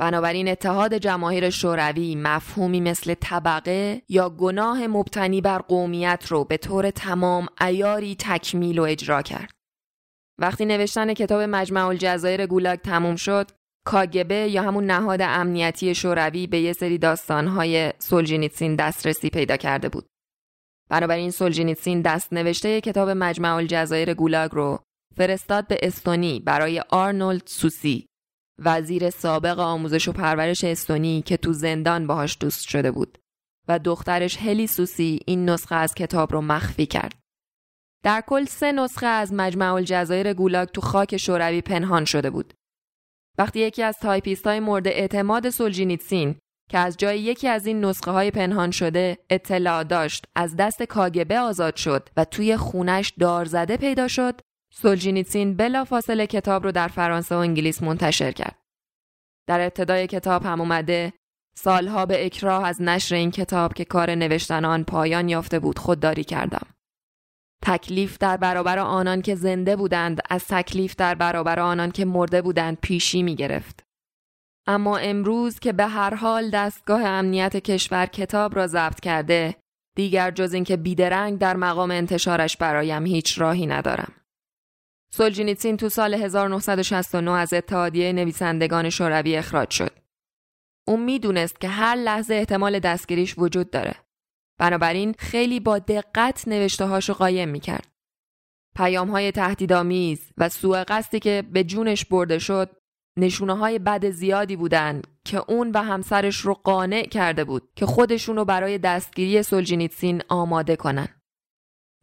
بنابراین اتحاد جماهیر شوروی مفهومی مثل طبقه یا گناه مبتنی بر قومیت رو به طور تمام ایاری تکمیل و اجرا کرد. وقتی نوشتن کتاب مجمع الجزایر گولاگ تموم شد، کاگبه یا همون نهاد امنیتی شوروی به یه سری داستانهای سولجینیتسین دسترسی پیدا کرده بود. بنابراین سولجینیتسین دست نوشته کتاب مجمع الجزایر گولاگ رو فرستاد به استونی برای آرنولد سوسی وزیر سابق آموزش و پرورش استونی که تو زندان باهاش دوست شده بود و دخترش هلی سوسی این نسخه از کتاب رو مخفی کرد. در کل سه نسخه از مجمع الجزایر گولاگ تو خاک شوروی پنهان شده بود. وقتی یکی از تایپیست های مورد اعتماد سولجینیتسین که از جای یکی از این نسخه های پنهان شده اطلاع داشت از دست کاگبه آزاد شد و توی خونش دار زده پیدا شد سولجینیتسین بلا فاصله کتاب رو در فرانسه و انگلیس منتشر کرد. در ابتدای کتاب هم اومده سالها به اکراه از نشر این کتاب که کار نوشتن آن پایان یافته بود خودداری کردم. تکلیف در برابر آنان که زنده بودند از تکلیف در برابر آنان که مرده بودند پیشی می گرفت. اما امروز که به هر حال دستگاه امنیت کشور کتاب را ضبط کرده دیگر جز اینکه بیدرنگ در مقام انتشارش برایم هیچ راهی ندارم. سولجینیتسین تو سال 1969 از اتحادیه نویسندگان شوروی اخراج شد. او می‌دونست که هر لحظه احتمال دستگیریش وجود داره. بنابراین خیلی با دقت نوشته هاشو قایم می‌کرد. پیام های تهدیدآمیز و سوء قصدی که به جونش برده شد نشونه های بد زیادی بودند که اون و همسرش رو قانع کرده بود که خودشون رو برای دستگیری سولجینیتسین آماده کنن.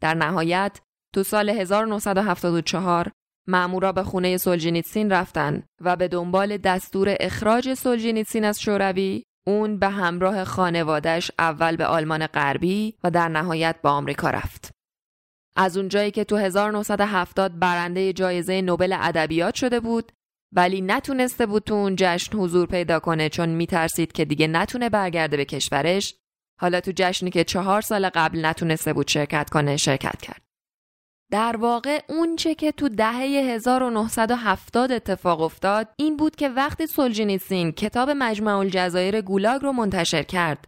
در نهایت تو سال 1974 مامورا به خونه سولجینیتسین رفتن و به دنبال دستور اخراج سولجینیتسین از شوروی اون به همراه خانوادش اول به آلمان غربی و در نهایت به آمریکا رفت. از اونجایی که تو 1970 برنده جایزه نوبل ادبیات شده بود ولی نتونسته بود تو اون جشن حضور پیدا کنه چون میترسید که دیگه نتونه برگرده به کشورش حالا تو جشنی که چهار سال قبل نتونسته بود شرکت کنه شرکت کرد. در واقع اونچه که تو دهه 1970 اتفاق افتاد این بود که وقتی سولجینیسین کتاب مجمع الجزایر گولاگ رو منتشر کرد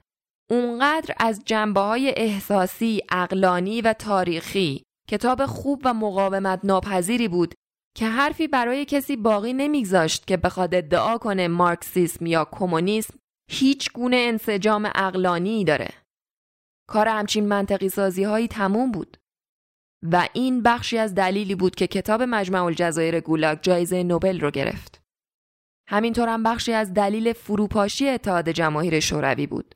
اونقدر از جنبه های احساسی، اقلانی و تاریخی کتاب خوب و مقاومت ناپذیری بود که حرفی برای کسی باقی نمیگذاشت که بخواد ادعا کنه مارکسیسم یا کمونیسم هیچ گونه انسجام اقلانی داره. کار همچین منطقی سازی هایی تموم بود. و این بخشی از دلیلی بود که کتاب مجمع الجزایر گولاگ جایزه نوبل رو گرفت. همینطور هم بخشی از دلیل فروپاشی اتحاد جماهیر شوروی بود.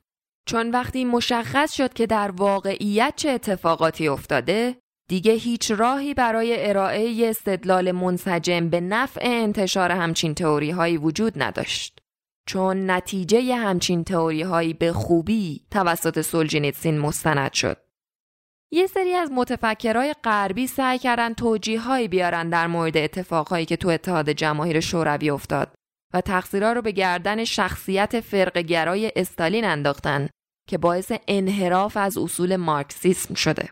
چون وقتی مشخص شد که در واقعیت چه اتفاقاتی افتاده، دیگه هیچ راهی برای ارائه استدلال منسجم به نفع انتشار همچین تئوری هایی وجود نداشت. چون نتیجه همچین تئوری هایی به خوبی توسط سولجینیتسین مستند شد. یه سری از متفکرای غربی سعی کردن توجیه بیارن در مورد اتفاقهایی که تو اتحاد جماهیر شوروی افتاد و تقصیرها رو به گردن شخصیت فرقگرای استالین انداختن که باعث انحراف از اصول مارکسیسم شده.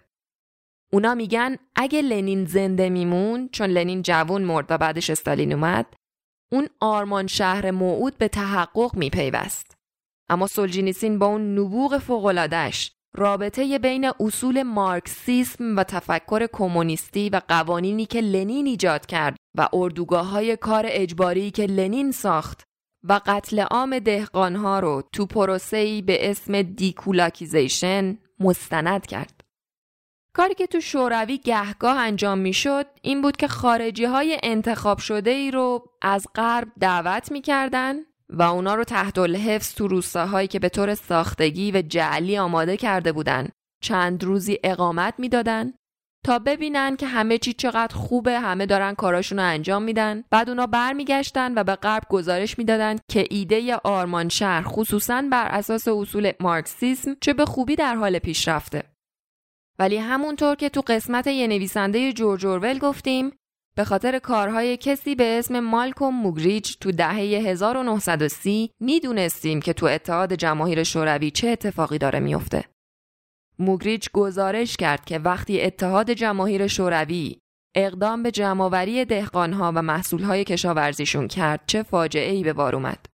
اونا میگن اگه لنین زنده میمون چون لنین جوون مرد و بعدش استالین اومد اون آرمان شهر موعود به تحقق میپیوست. اما سولجینیسین با اون نبوغ فوقلادش رابطه بین اصول مارکسیسم و تفکر کمونیستی و قوانینی که لنین ایجاد کرد و اردوگاه های کار اجباری که لنین ساخت و قتل عام دهقانها رو تو پروسه‌ای به اسم دیکولاکیزیشن مستند کرد. کاری که تو شوروی گهگاه انجام می‌شد این بود که خارجی های انتخاب شده ای رو از غرب دعوت می‌کردن و اونا رو تحت الحفظ تو روستاهایی که به طور ساختگی و جعلی آماده کرده بودن چند روزی اقامت می‌دادن تا ببینن که همه چی چقدر خوبه همه دارن کاراشون رو انجام میدن. بعد اونا برمیگشتن و به غرب گزارش می‌دادن که ایده آرمان شهر خصوصا بر اساس اصول مارکسیسم چه به خوبی در حال پیشرفته. ولی همونطور که تو قسمت یه نویسنده جورج اورول گفتیم به خاطر کارهای کسی به اسم مالکوم موگریچ تو دهه 1930 می‌دونستیم که تو اتحاد جماهیر شوروی چه اتفاقی داره میفته. موگریچ گزارش کرد که وقتی اتحاد جماهیر شوروی اقدام به جمعآوری دهقانها و محصولهای کشاورزیشون کرد چه فاجعه ای به بار اومد.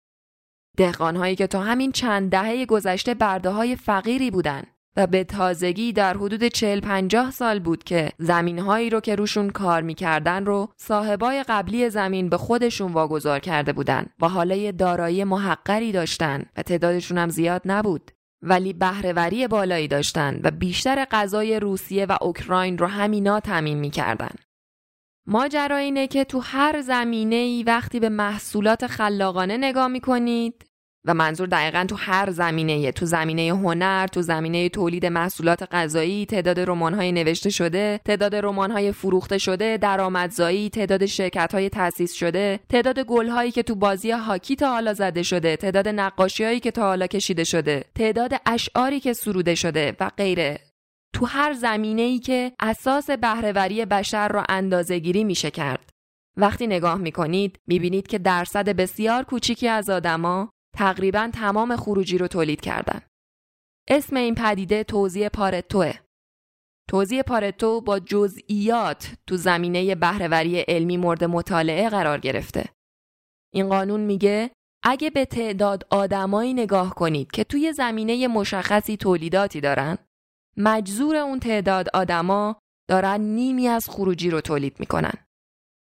دهقانهایی که تا همین چند دهه گذشته برده های فقیری بودن و به تازگی در حدود 40 50 سال بود که زمین هایی رو که روشون کار می‌کردن رو صاحبای قبلی زمین به خودشون واگذار کرده بودن. و حالا دارایی محقری داشتن و تعدادشون هم زیاد نبود. ولی بهرهوری بالایی داشتن و بیشتر غذای روسیه و اوکراین رو همینا تمیم می‌کردن. ماجرا اینه که تو هر زمینه ای وقتی به محصولات خلاقانه نگاه می‌کنید و منظور دقیقا تو هر زمینه تو زمینه هنر تو زمینه تولید محصولات غذایی تعداد های نوشته شده تعداد های فروخته شده درآمدزایی تعداد های تأسیس شده تعداد هایی که تو بازی هاکی تا حالا زده شده تعداد هایی که تا حالا کشیده شده تعداد اشعاری که سروده شده و غیره. تو هر زمینه ای که اساس بهرهوری بشر را اندازه گیری میشه کرد. وقتی نگاه می‌کنید می‌بینید که درصد بسیار کوچیکی از آدما تقریبا تمام خروجی رو تولید کردن. اسم این پدیده توزیع پارتوه. توزیع پارتو با جزئیات تو زمینه بهرهوری علمی مورد مطالعه قرار گرفته. این قانون میگه اگه به تعداد آدمایی نگاه کنید که توی زمینه مشخصی تولیداتی دارن، مجذور اون تعداد آدما دارن نیمی از خروجی رو تولید می‌کنن.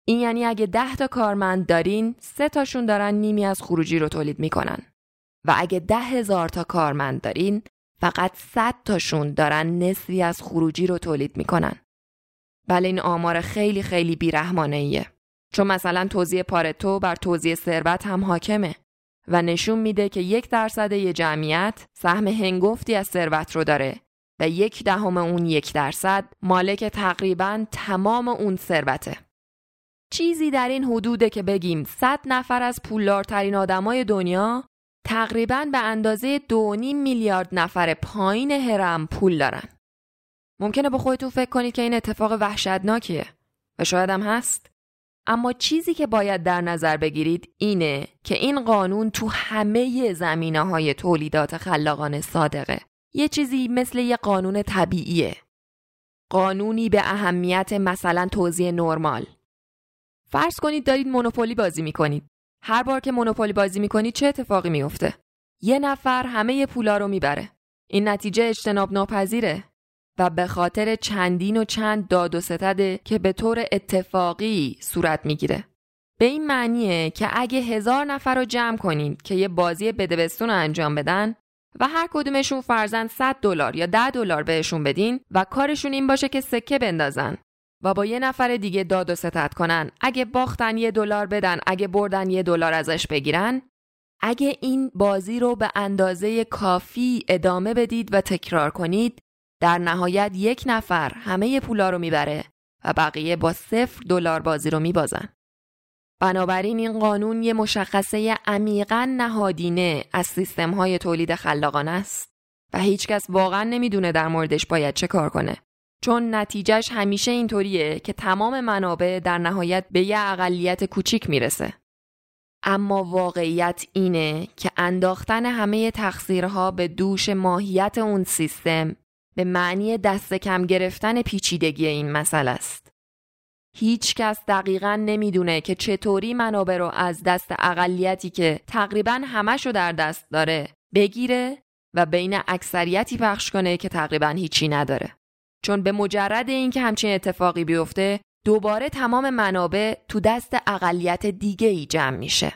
این یعنی اگه ده تا کارمند دارین سه تاشون دارن نیمی از خروجی رو تولید می‌کنن. و اگه ده هزار تا کارمند دارین فقط صد تاشون دارن نصفی از خروجی رو تولید می‌کنن. بله این آمار خیلی خیلی بیرحمانه ایه چون مثلا توزیع پارتو بر توزیع ثروت هم حاکمه و نشون میده که یک درصد یه جمعیت سهم هنگفتی از ثروت رو داره و یک دهم اون یک درصد مالک تقریبا تمام اون ثروته. چیزی در این حدوده که بگیم 100 نفر از پولدارترین آدمای دنیا تقریبا به اندازه دو میلیارد نفر پایین هرم پول دارن. ممکنه با خودتون فکر کنید که این اتفاق وحشتناکیه و شاید هم هست. اما چیزی که باید در نظر بگیرید اینه که این قانون تو همه زمینه های تولیدات خلاقانه صادقه. یه چیزی مثل یه قانون طبیعیه. قانونی به اهمیت مثلا توزیع نرمال. فرض کنید دارید مونوپولی بازی می‌کنید. هر بار که مونوپولی بازی می‌کنید چه اتفاقی میفته؟ یه نفر همه پولا رو می‌بره. این نتیجه اجتناب ناپذیره و به خاطر چندین و چند داد و ستده که به طور اتفاقی صورت می‌گیره. به این معنیه که اگه هزار نفر رو جمع کنید که یه بازی بدبستون رو انجام بدن و هر کدومشون فرزن 100 دلار یا 10 دلار بهشون بدین و کارشون این باشه که سکه بندازن و با یه نفر دیگه داد و ستت کنن اگه باختن یه دلار بدن اگه بردن یه دلار ازش بگیرن اگه این بازی رو به اندازه کافی ادامه بدید و تکرار کنید در نهایت یک نفر همه پولا رو می‌بره و بقیه با صفر دلار بازی رو میبازن. بنابراین این قانون یه مشخصه عمیقا نهادینه از سیستم های تولید خلاقانه است و هیچکس واقعا نمی‌دونه در موردش باید چه کار کنه. چون نتیجهش همیشه اینطوریه که تمام منابع در نهایت به یه اقلیت کوچیک می‌رسه. اما واقعیت اینه که انداختن همه تقصیرها به دوش ماهیت اون سیستم به معنی دست کم گرفتن پیچیدگی این مسئله است. هیچ کس دقیقا نمی‌دونه که چطوری منابع رو از دست اقلیتی که تقریبا همش رو در دست داره بگیره و بین اکثریتی پخش کنه که تقریبا هیچی نداره. چون به مجرد اینکه همچین اتفاقی بیفته دوباره تمام منابع تو دست اقلیت دیگه ای جمع میشه.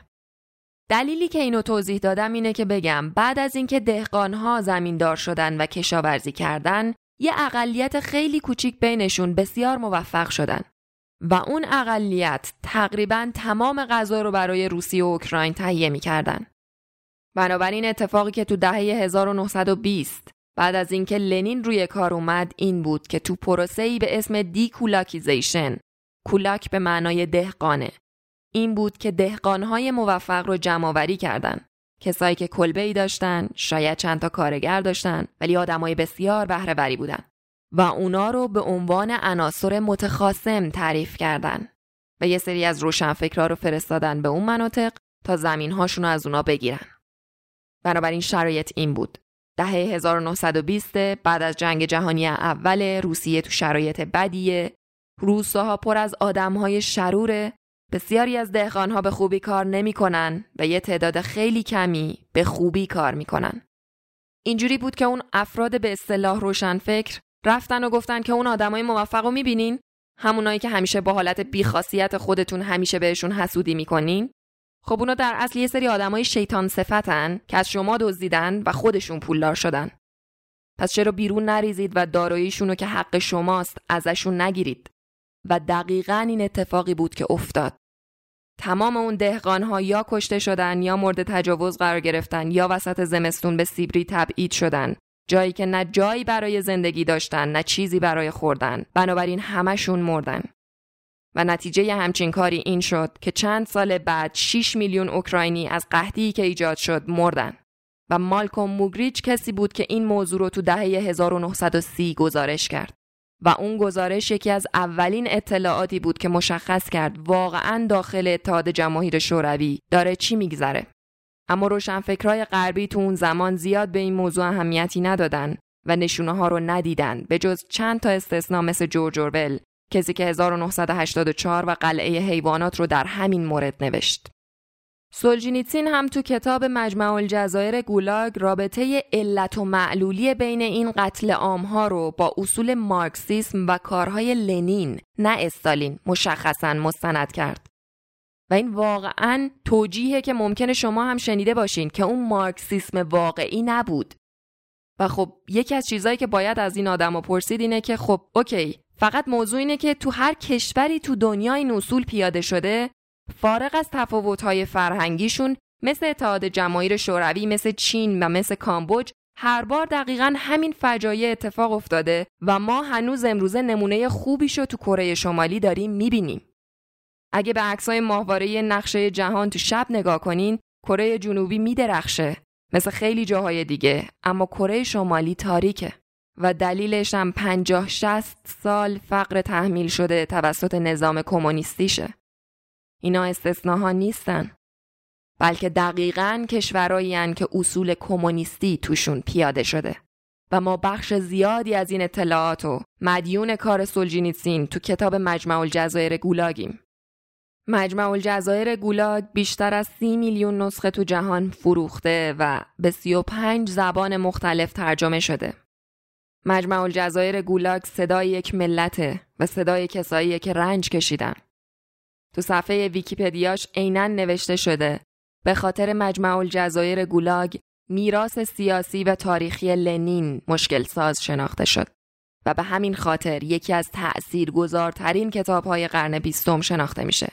دلیلی که اینو توضیح دادم اینه که بگم بعد از اینکه دهقانها زمیندار شدن و کشاورزی کردن یه اقلیت خیلی کوچیک بینشون بسیار موفق شدن و اون اقلیت تقریبا تمام غذا رو برای روسیه و اوکراین تهیه می‌کردن. بنابراین اتفاقی که تو دهه 1920 بعد از اینکه لنین روی کار اومد این بود که تو پروسه‌ای به اسم دیکولاکیزیشن کولاک به معنای دهقانه. این بود که دهقانهای موفق رو جمعآوری کردن. کسایی که کلبه ای داشتن شاید چند تا کارگر داشتن ولی آدمای بسیار بهره وری بودن. و اونا رو به عنوان عناصر متخاصم تعریف کردن. و یه سری از روشنفکرا رو فرستادن به اون مناطق تا زمینهاشون رو از اونا بگیرن. بنابراین شرایط این بود. دهه 1920 بعد از جنگ جهانی اول روسیه تو شرایط بدیه. روساها پر از آدمهای شروره بسیاری از دهقانها به خوبی کار نمی‌کنن و یه تعداد خیلی کمی به خوبی کار می‌کنن. اینجوری بود که اون افراد به اصطلاح روشنفکر رفتن و گفتن که اون آدمای موفق رو می‌بینین؟ همونایی که همیشه با حالت بیخاصیت خودتون همیشه بهشون حسودی می‌کنین؟ خب اونا در اصل یه سری آدمای شیطان صفتن که از شما دزدیدن و خودشون پولدار شدن. پس چرا بیرون نریزید و داراییشون رو که حق شماست ازشون نگیرید؟ و دقیقا این اتفاقی بود که افتاد. تمام اون دهقان یا کشته شدن یا مورد تجاوز قرار گرفتن یا وسط زمستون به سیبری تبعید شدن. جایی که نه جایی برای زندگی داشتن نه چیزی برای خوردن. بنابراین همشون مردن. و نتیجه همچین کاری این شد که چند سال بعد 6 میلیون اوکراینی از قحطی که ایجاد شد مردن و مالکوم موگریچ کسی بود که این موضوع رو تو دهه 1930 گزارش کرد و اون گزارش یکی از اولین اطلاعاتی بود که مشخص کرد واقعا داخل اتحاد جماهیر شوروی داره چی میگذره. اما روشنفکرای غربی تو اون زمان زیاد به این موضوع اهمیتی ندادن و نشونه ها رو ندیدن به جز چند تا استثنا مثل جورج اورول کسی که 1984 و قلعه حیوانات رو در همین مورد نوشت. سولجینیتسین هم تو کتاب مجمع الجزایر گولاگ رابطه علت و معلولی بین این قتل عامها رو با اصول مارکسیسم و کارهای لنین نه استالین مشخصا مستند کرد. و این واقعا توجیهه که ممکنه شما هم شنیده باشین که اون مارکسیسم واقعی نبود. و خب یکی از چیزهایی که باید از این آدم پرسید اینه که خب اوکی فقط موضوع اینه که تو هر کشوری تو دنیا این اصول پیاده شده فارغ از تفاوت‌های فرهنگیشون مثل اتحاد جماهیر شوروی مثل چین و مثل کامبوج هر بار دقیقا همین فجایع اتفاق افتاده و ما هنوز امروزه نمونه خوبی شو تو کره شمالی داریم می‌بینیم. اگه به عکسای ماهواره نقشه جهان تو شب نگاه کنین کره جنوبی میدرخشه مثل خیلی جاهای دیگه اما کره شمالی تاریکه و دلیلش هم پنجاه شست سال فقر تحمیل شده توسط نظام کمونیستیشه. اینا استثناها نیستن. بلکه دقیقا کشورایی که اصول کمونیستی توشون پیاده شده. و ما بخش زیادی از این اطلاعات و مدیون کار سولجینیتسین تو کتاب مجمع الجزایر گولاگیم. مجمع الجزایر گولاگ بیشتر از سی میلیون نسخه تو جهان فروخته و به سی و پنج زبان مختلف ترجمه شده. مجمع الجزایر گولاگ صدای یک ملته و صدای کسایی که رنج کشیدن. تو صفحه ویکیپدیاش عینا نوشته شده به خاطر مجمع الجزایر گولاگ میراث سیاسی و تاریخی لنین مشکل ساز شناخته شد و به همین خاطر یکی از تأثیرگذارترین کتابهای قرن بیستم شناخته میشه.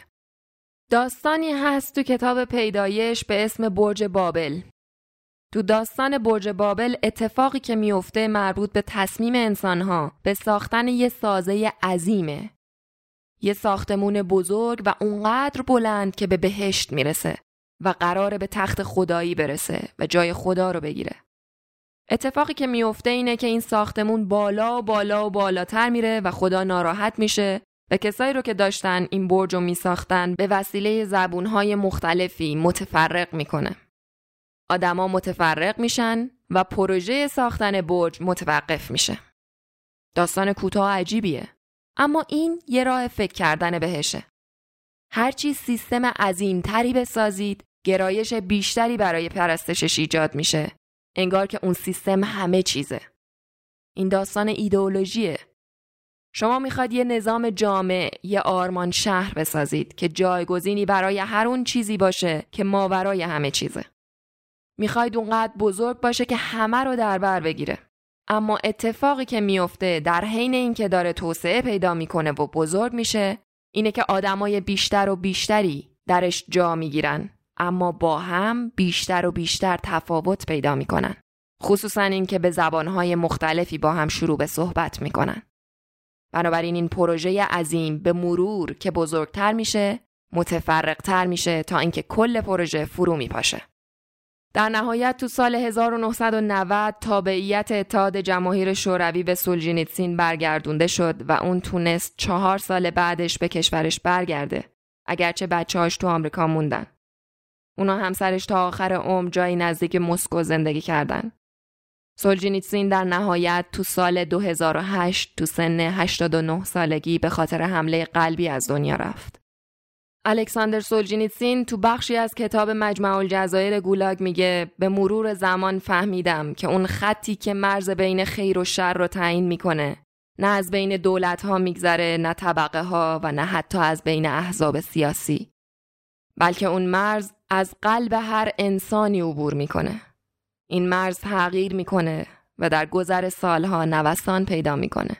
داستانی هست تو کتاب پیدایش به اسم برج بابل تو داستان برج بابل اتفاقی که میفته مربوط به تصمیم انسانها به ساختن یه سازه عظیمه. یه ساختمون بزرگ و اونقدر بلند که به بهشت می‌رسه و قراره به تخت خدایی برسه و جای خدا رو بگیره. اتفاقی که میفته اینه که این ساختمون بالا و بالا و بالاتر میره و خدا ناراحت میشه و کسایی رو که داشتن این برج رو میساختن به وسیله زبونهای مختلفی متفرق می‌کنه. آدما متفرق میشن و پروژه ساختن برج متوقف میشه. داستان کوتاه عجیبیه. اما این یه راه فکر کردن بهشه. هرچی سیستم عظیمتری بسازید، گرایش بیشتری برای پرستشش ایجاد میشه. انگار که اون سیستم همه چیزه. این داستان ایدئولوژیه. شما می‌خواد یه نظام جامع، یه آرمان شهر بسازید که جایگزینی برای هر اون چیزی باشه که ماورای همه چیزه. می‌خواید اونقدر بزرگ باشه که همه رو در بر بگیره. اما اتفاقی که میفته در حین اینکه داره توسعه پیدا می‌کنه و بزرگ میشه اینه که آدمای بیشتر و بیشتری درش جا می‌گیرن اما با هم بیشتر و بیشتر تفاوت پیدا می‌کنن. خصوصا اینکه به زبانهای مختلفی با هم شروع به صحبت می‌کنن. بنابراین این پروژه عظیم به مرور که بزرگتر میشه متفرقتر میشه تا اینکه کل پروژه فرو میپاشه. در نهایت تو سال 1990 تابعیت اتحاد جماهیر شوروی به سولجینیتسین برگردونده شد و اون تونست چهار سال بعدش به کشورش برگرده اگرچه بچه‌هاش تو آمریکا موندن. اونا همسرش تا آخر عمر جایی نزدیک مسکو زندگی کردن. سولجینیتسین در نهایت تو سال 2008 تو سن 89 سالگی به خاطر حمله قلبی از دنیا رفت. الکساندر سولجینیتسین تو بخشی از کتاب مجمع الجزایر گولاگ میگه به مرور زمان فهمیدم که اون خطی که مرز بین خیر و شر رو تعیین می‌کنه نه از بین دولت ها میگذره نه طبقه ها و نه حتی از بین احزاب سیاسی. بلکه اون مرز از قلب هر انسانی عبور می‌کنه. این مرز تغییر می‌کنه و در گذر سالها نوسان پیدا می‌کنه.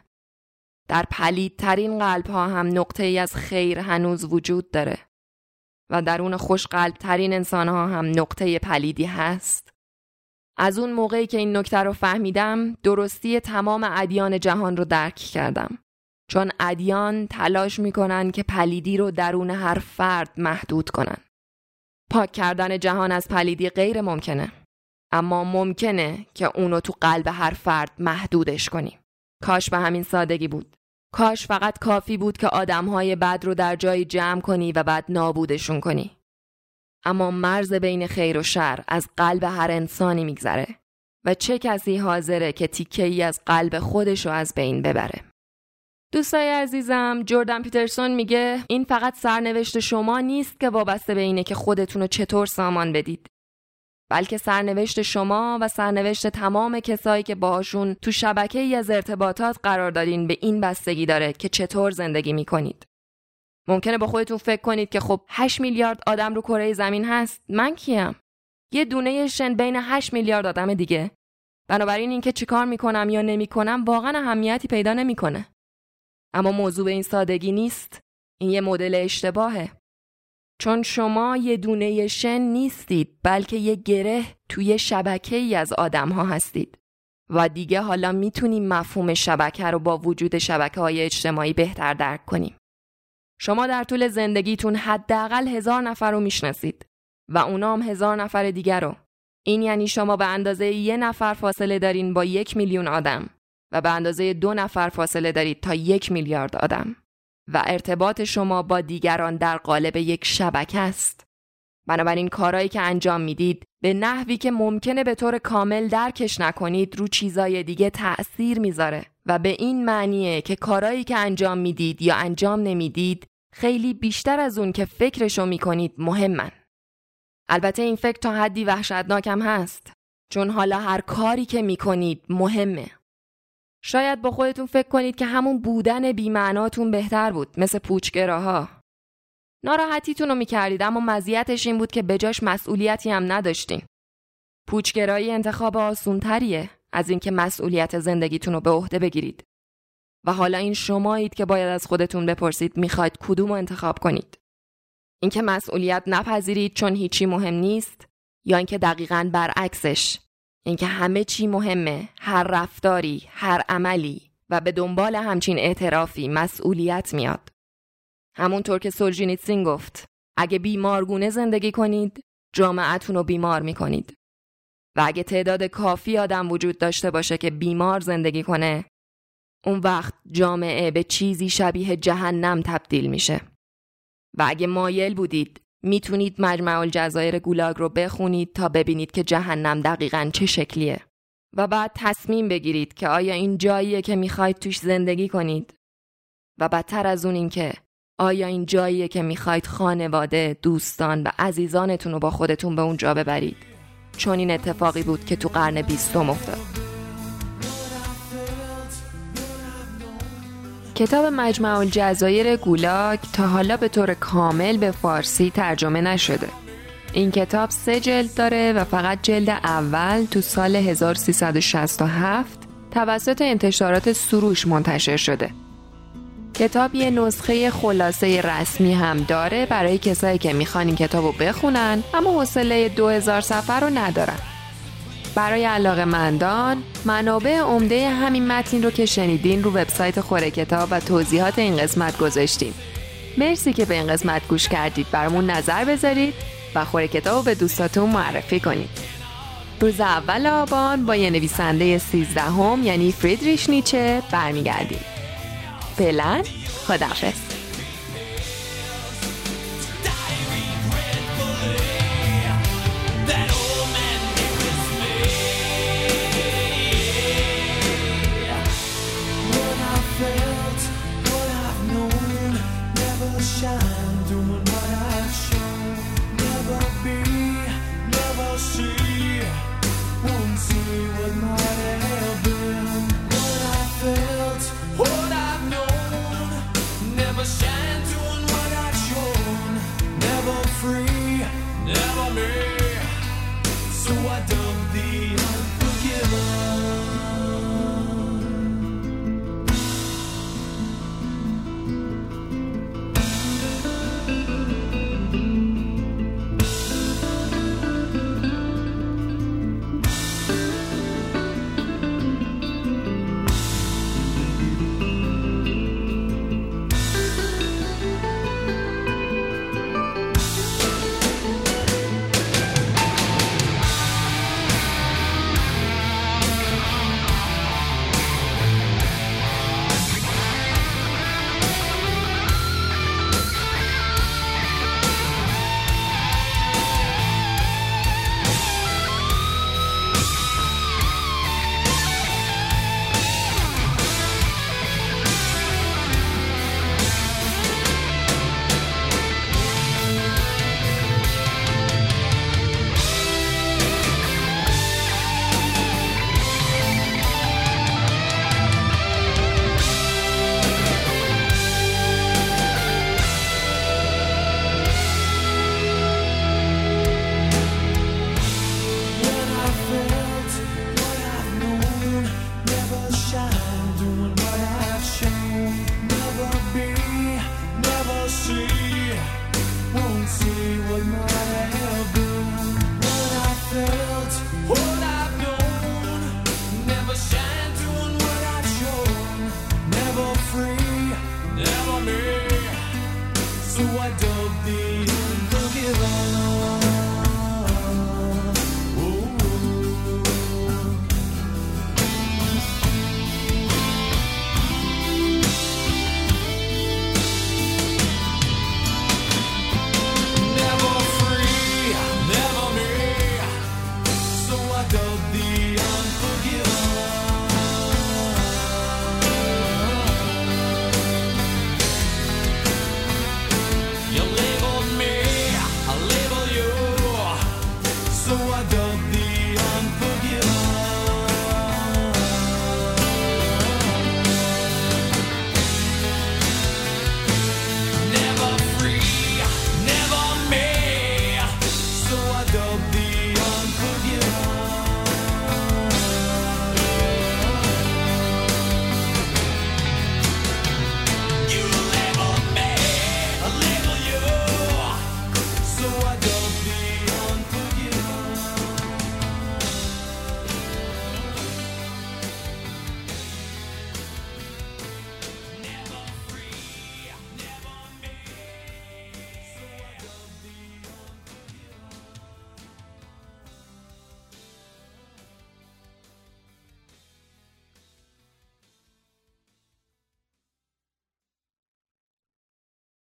در پلیدترین قلب ها هم نقطه ای از خیر هنوز وجود داره و در اون خوش قلب ترین انسان ها هم نقطه پلیدی هست. از اون موقعی که این نکته رو فهمیدم درستی تمام ادیان جهان رو درک کردم. چون ادیان تلاش می‌کنن که پلیدی رو درون هر فرد محدود کنن. پاک کردن جهان از پلیدی غیر ممکنه. اما ممکنه که اونو تو قلب هر فرد محدودش کنیم. کاش به همین سادگی بود. کاش فقط کافی بود که آدمهای بد رو در جایی جمع کنی و بعد نابودشون کنی. اما مرز بین خیر و شر از قلب هر انسانی میگذره و چه کسی حاضره که تیکه ای از قلب خودش رو از بین ببره. دوستای عزیزم جردن پیترسون میگه این فقط سرنوشت شما نیست که وابسته به اینه که خودتون رو چطور سامان بدید. بلکه سرنوشت شما و سرنوشت تمام کسایی که باهاشون تو شبکه ای از ارتباطات قرار دارین به این بستگی داره که چطور زندگی می‌کنید. ممکنه با خودتون فکر کنید که خب 8 میلیارد آدم رو کره زمین هست من کیم؟ یه دونه شن بین 8 میلیارد آدم دیگه. بنابراین اینکه چیکار می‌کنم یا نمی‌کنم واقعا اهمیتی پیدا نمی‌کنه. اما موضوع به این سادگی نیست. این یه مدل اشتباهه. چون شما یه دونه شن نیستید بلکه یه گره توی شبکه ای از آدم ها هستید و دیگه حالا می‌تونیم مفهوم شبکه رو با وجود شبکه های اجتماعی بهتر درک کنیم. شما در طول زندگیتون حداقل هزار نفر رو می‌شناسید و اونام هزار نفر دیگر رو. این یعنی شما به اندازه یه نفر فاصله دارین با یک میلیون آدم و به اندازه دو نفر فاصله دارید تا یک میلیارد آدم و ارتباط شما با دیگران در قالب یک شبکه است. بنابراین کارهایی که انجام می‌دید به نحوی که ممکنه به طور کامل درکش نکنید رو چیزای دیگه تأثیر می‌ذاره و به این معنیه که کارهایی که انجام می‌دید یا انجام نمی‌دید خیلی بیشتر از اون که فکرشو می‌کنید مهمن. البته این فکر تا حدی وحشتناکم هست چون حالا هر کاری که می‌کنید مهمه. شاید با خودتون فکر کنید که همون بودن بیمعناتون بهتر بود مثل پوچگراها ناراحتیتون رو می‌کردید اما مزیتش این بود که بجاش مسئولیتی هم نداشتین. پوچگرایی انتخاب آسونتریه از اینکه مسئولیت زندگیتون رو به عهده بگیرید. و حالا این شمایید که باید از خودتون بپرسید می‌خواید کدوم رو انتخاب کنید. اینکه مسئولیت نپذیرید چون هیچی مهم نیست یا اینکه دقیقا برعکسش اینکه همه چی مهمه هر رفتاری هر عملی و به دنبال همچین اعترافی مسئولیت میاد. همونطور که سولجینیتسین گفت اگه بیمارگونه زندگی کنید جامعتون رو بیمار می‌کنید. و اگه تعداد کافی آدم وجود داشته باشه که بیمار زندگی کنه اون وقت جامعه به چیزی شبیه جهنم تبدیل میشه. و اگه مایل بودید می‌تونید مجمع الجزایر گولاگ رو بخونید تا ببینید که جهنم دقیقا چه شکلیه و بعد تصمیم بگیرید که آیا این جاییه که می‌خواید توش زندگی کنید و بدتر از اون اینکه آیا این جاییه که می‌خواید خانواده، دوستان و عزیزانتون رو با خودتون به اونجا ببرید؟ چون این اتفاقی بود که تو قرن بیستم افتاد. کتاب مجمع الجزایر گولاگ تا حالا به طور کامل به فارسی ترجمه نشده. این کتاب سه جلد داره و فقط جلد اول تو سال 1367 توسط انتشارات سروش منتشر شده کتاب یه نسخه خلاصه رسمی هم داره برای کسایی که می‌خوان این کتاب رو بخونن اما حوصله 2000 سفر رو ندارن برای علاقه مندان منابع عمده همین متن رو که شنیدین رو وبسایت خوره کتاب و توضیحات این قسمت گذاشتیم. مرسی که به این قسمت گوش کردید. برامون نظر بذارید و خوره کتاب رو به دوستاتون معرفی کنید. روز اول آبان با یه نویسنده سیزدهم یعنی فریدریش نیچه برمیگردیم. فعلا خداحافظ.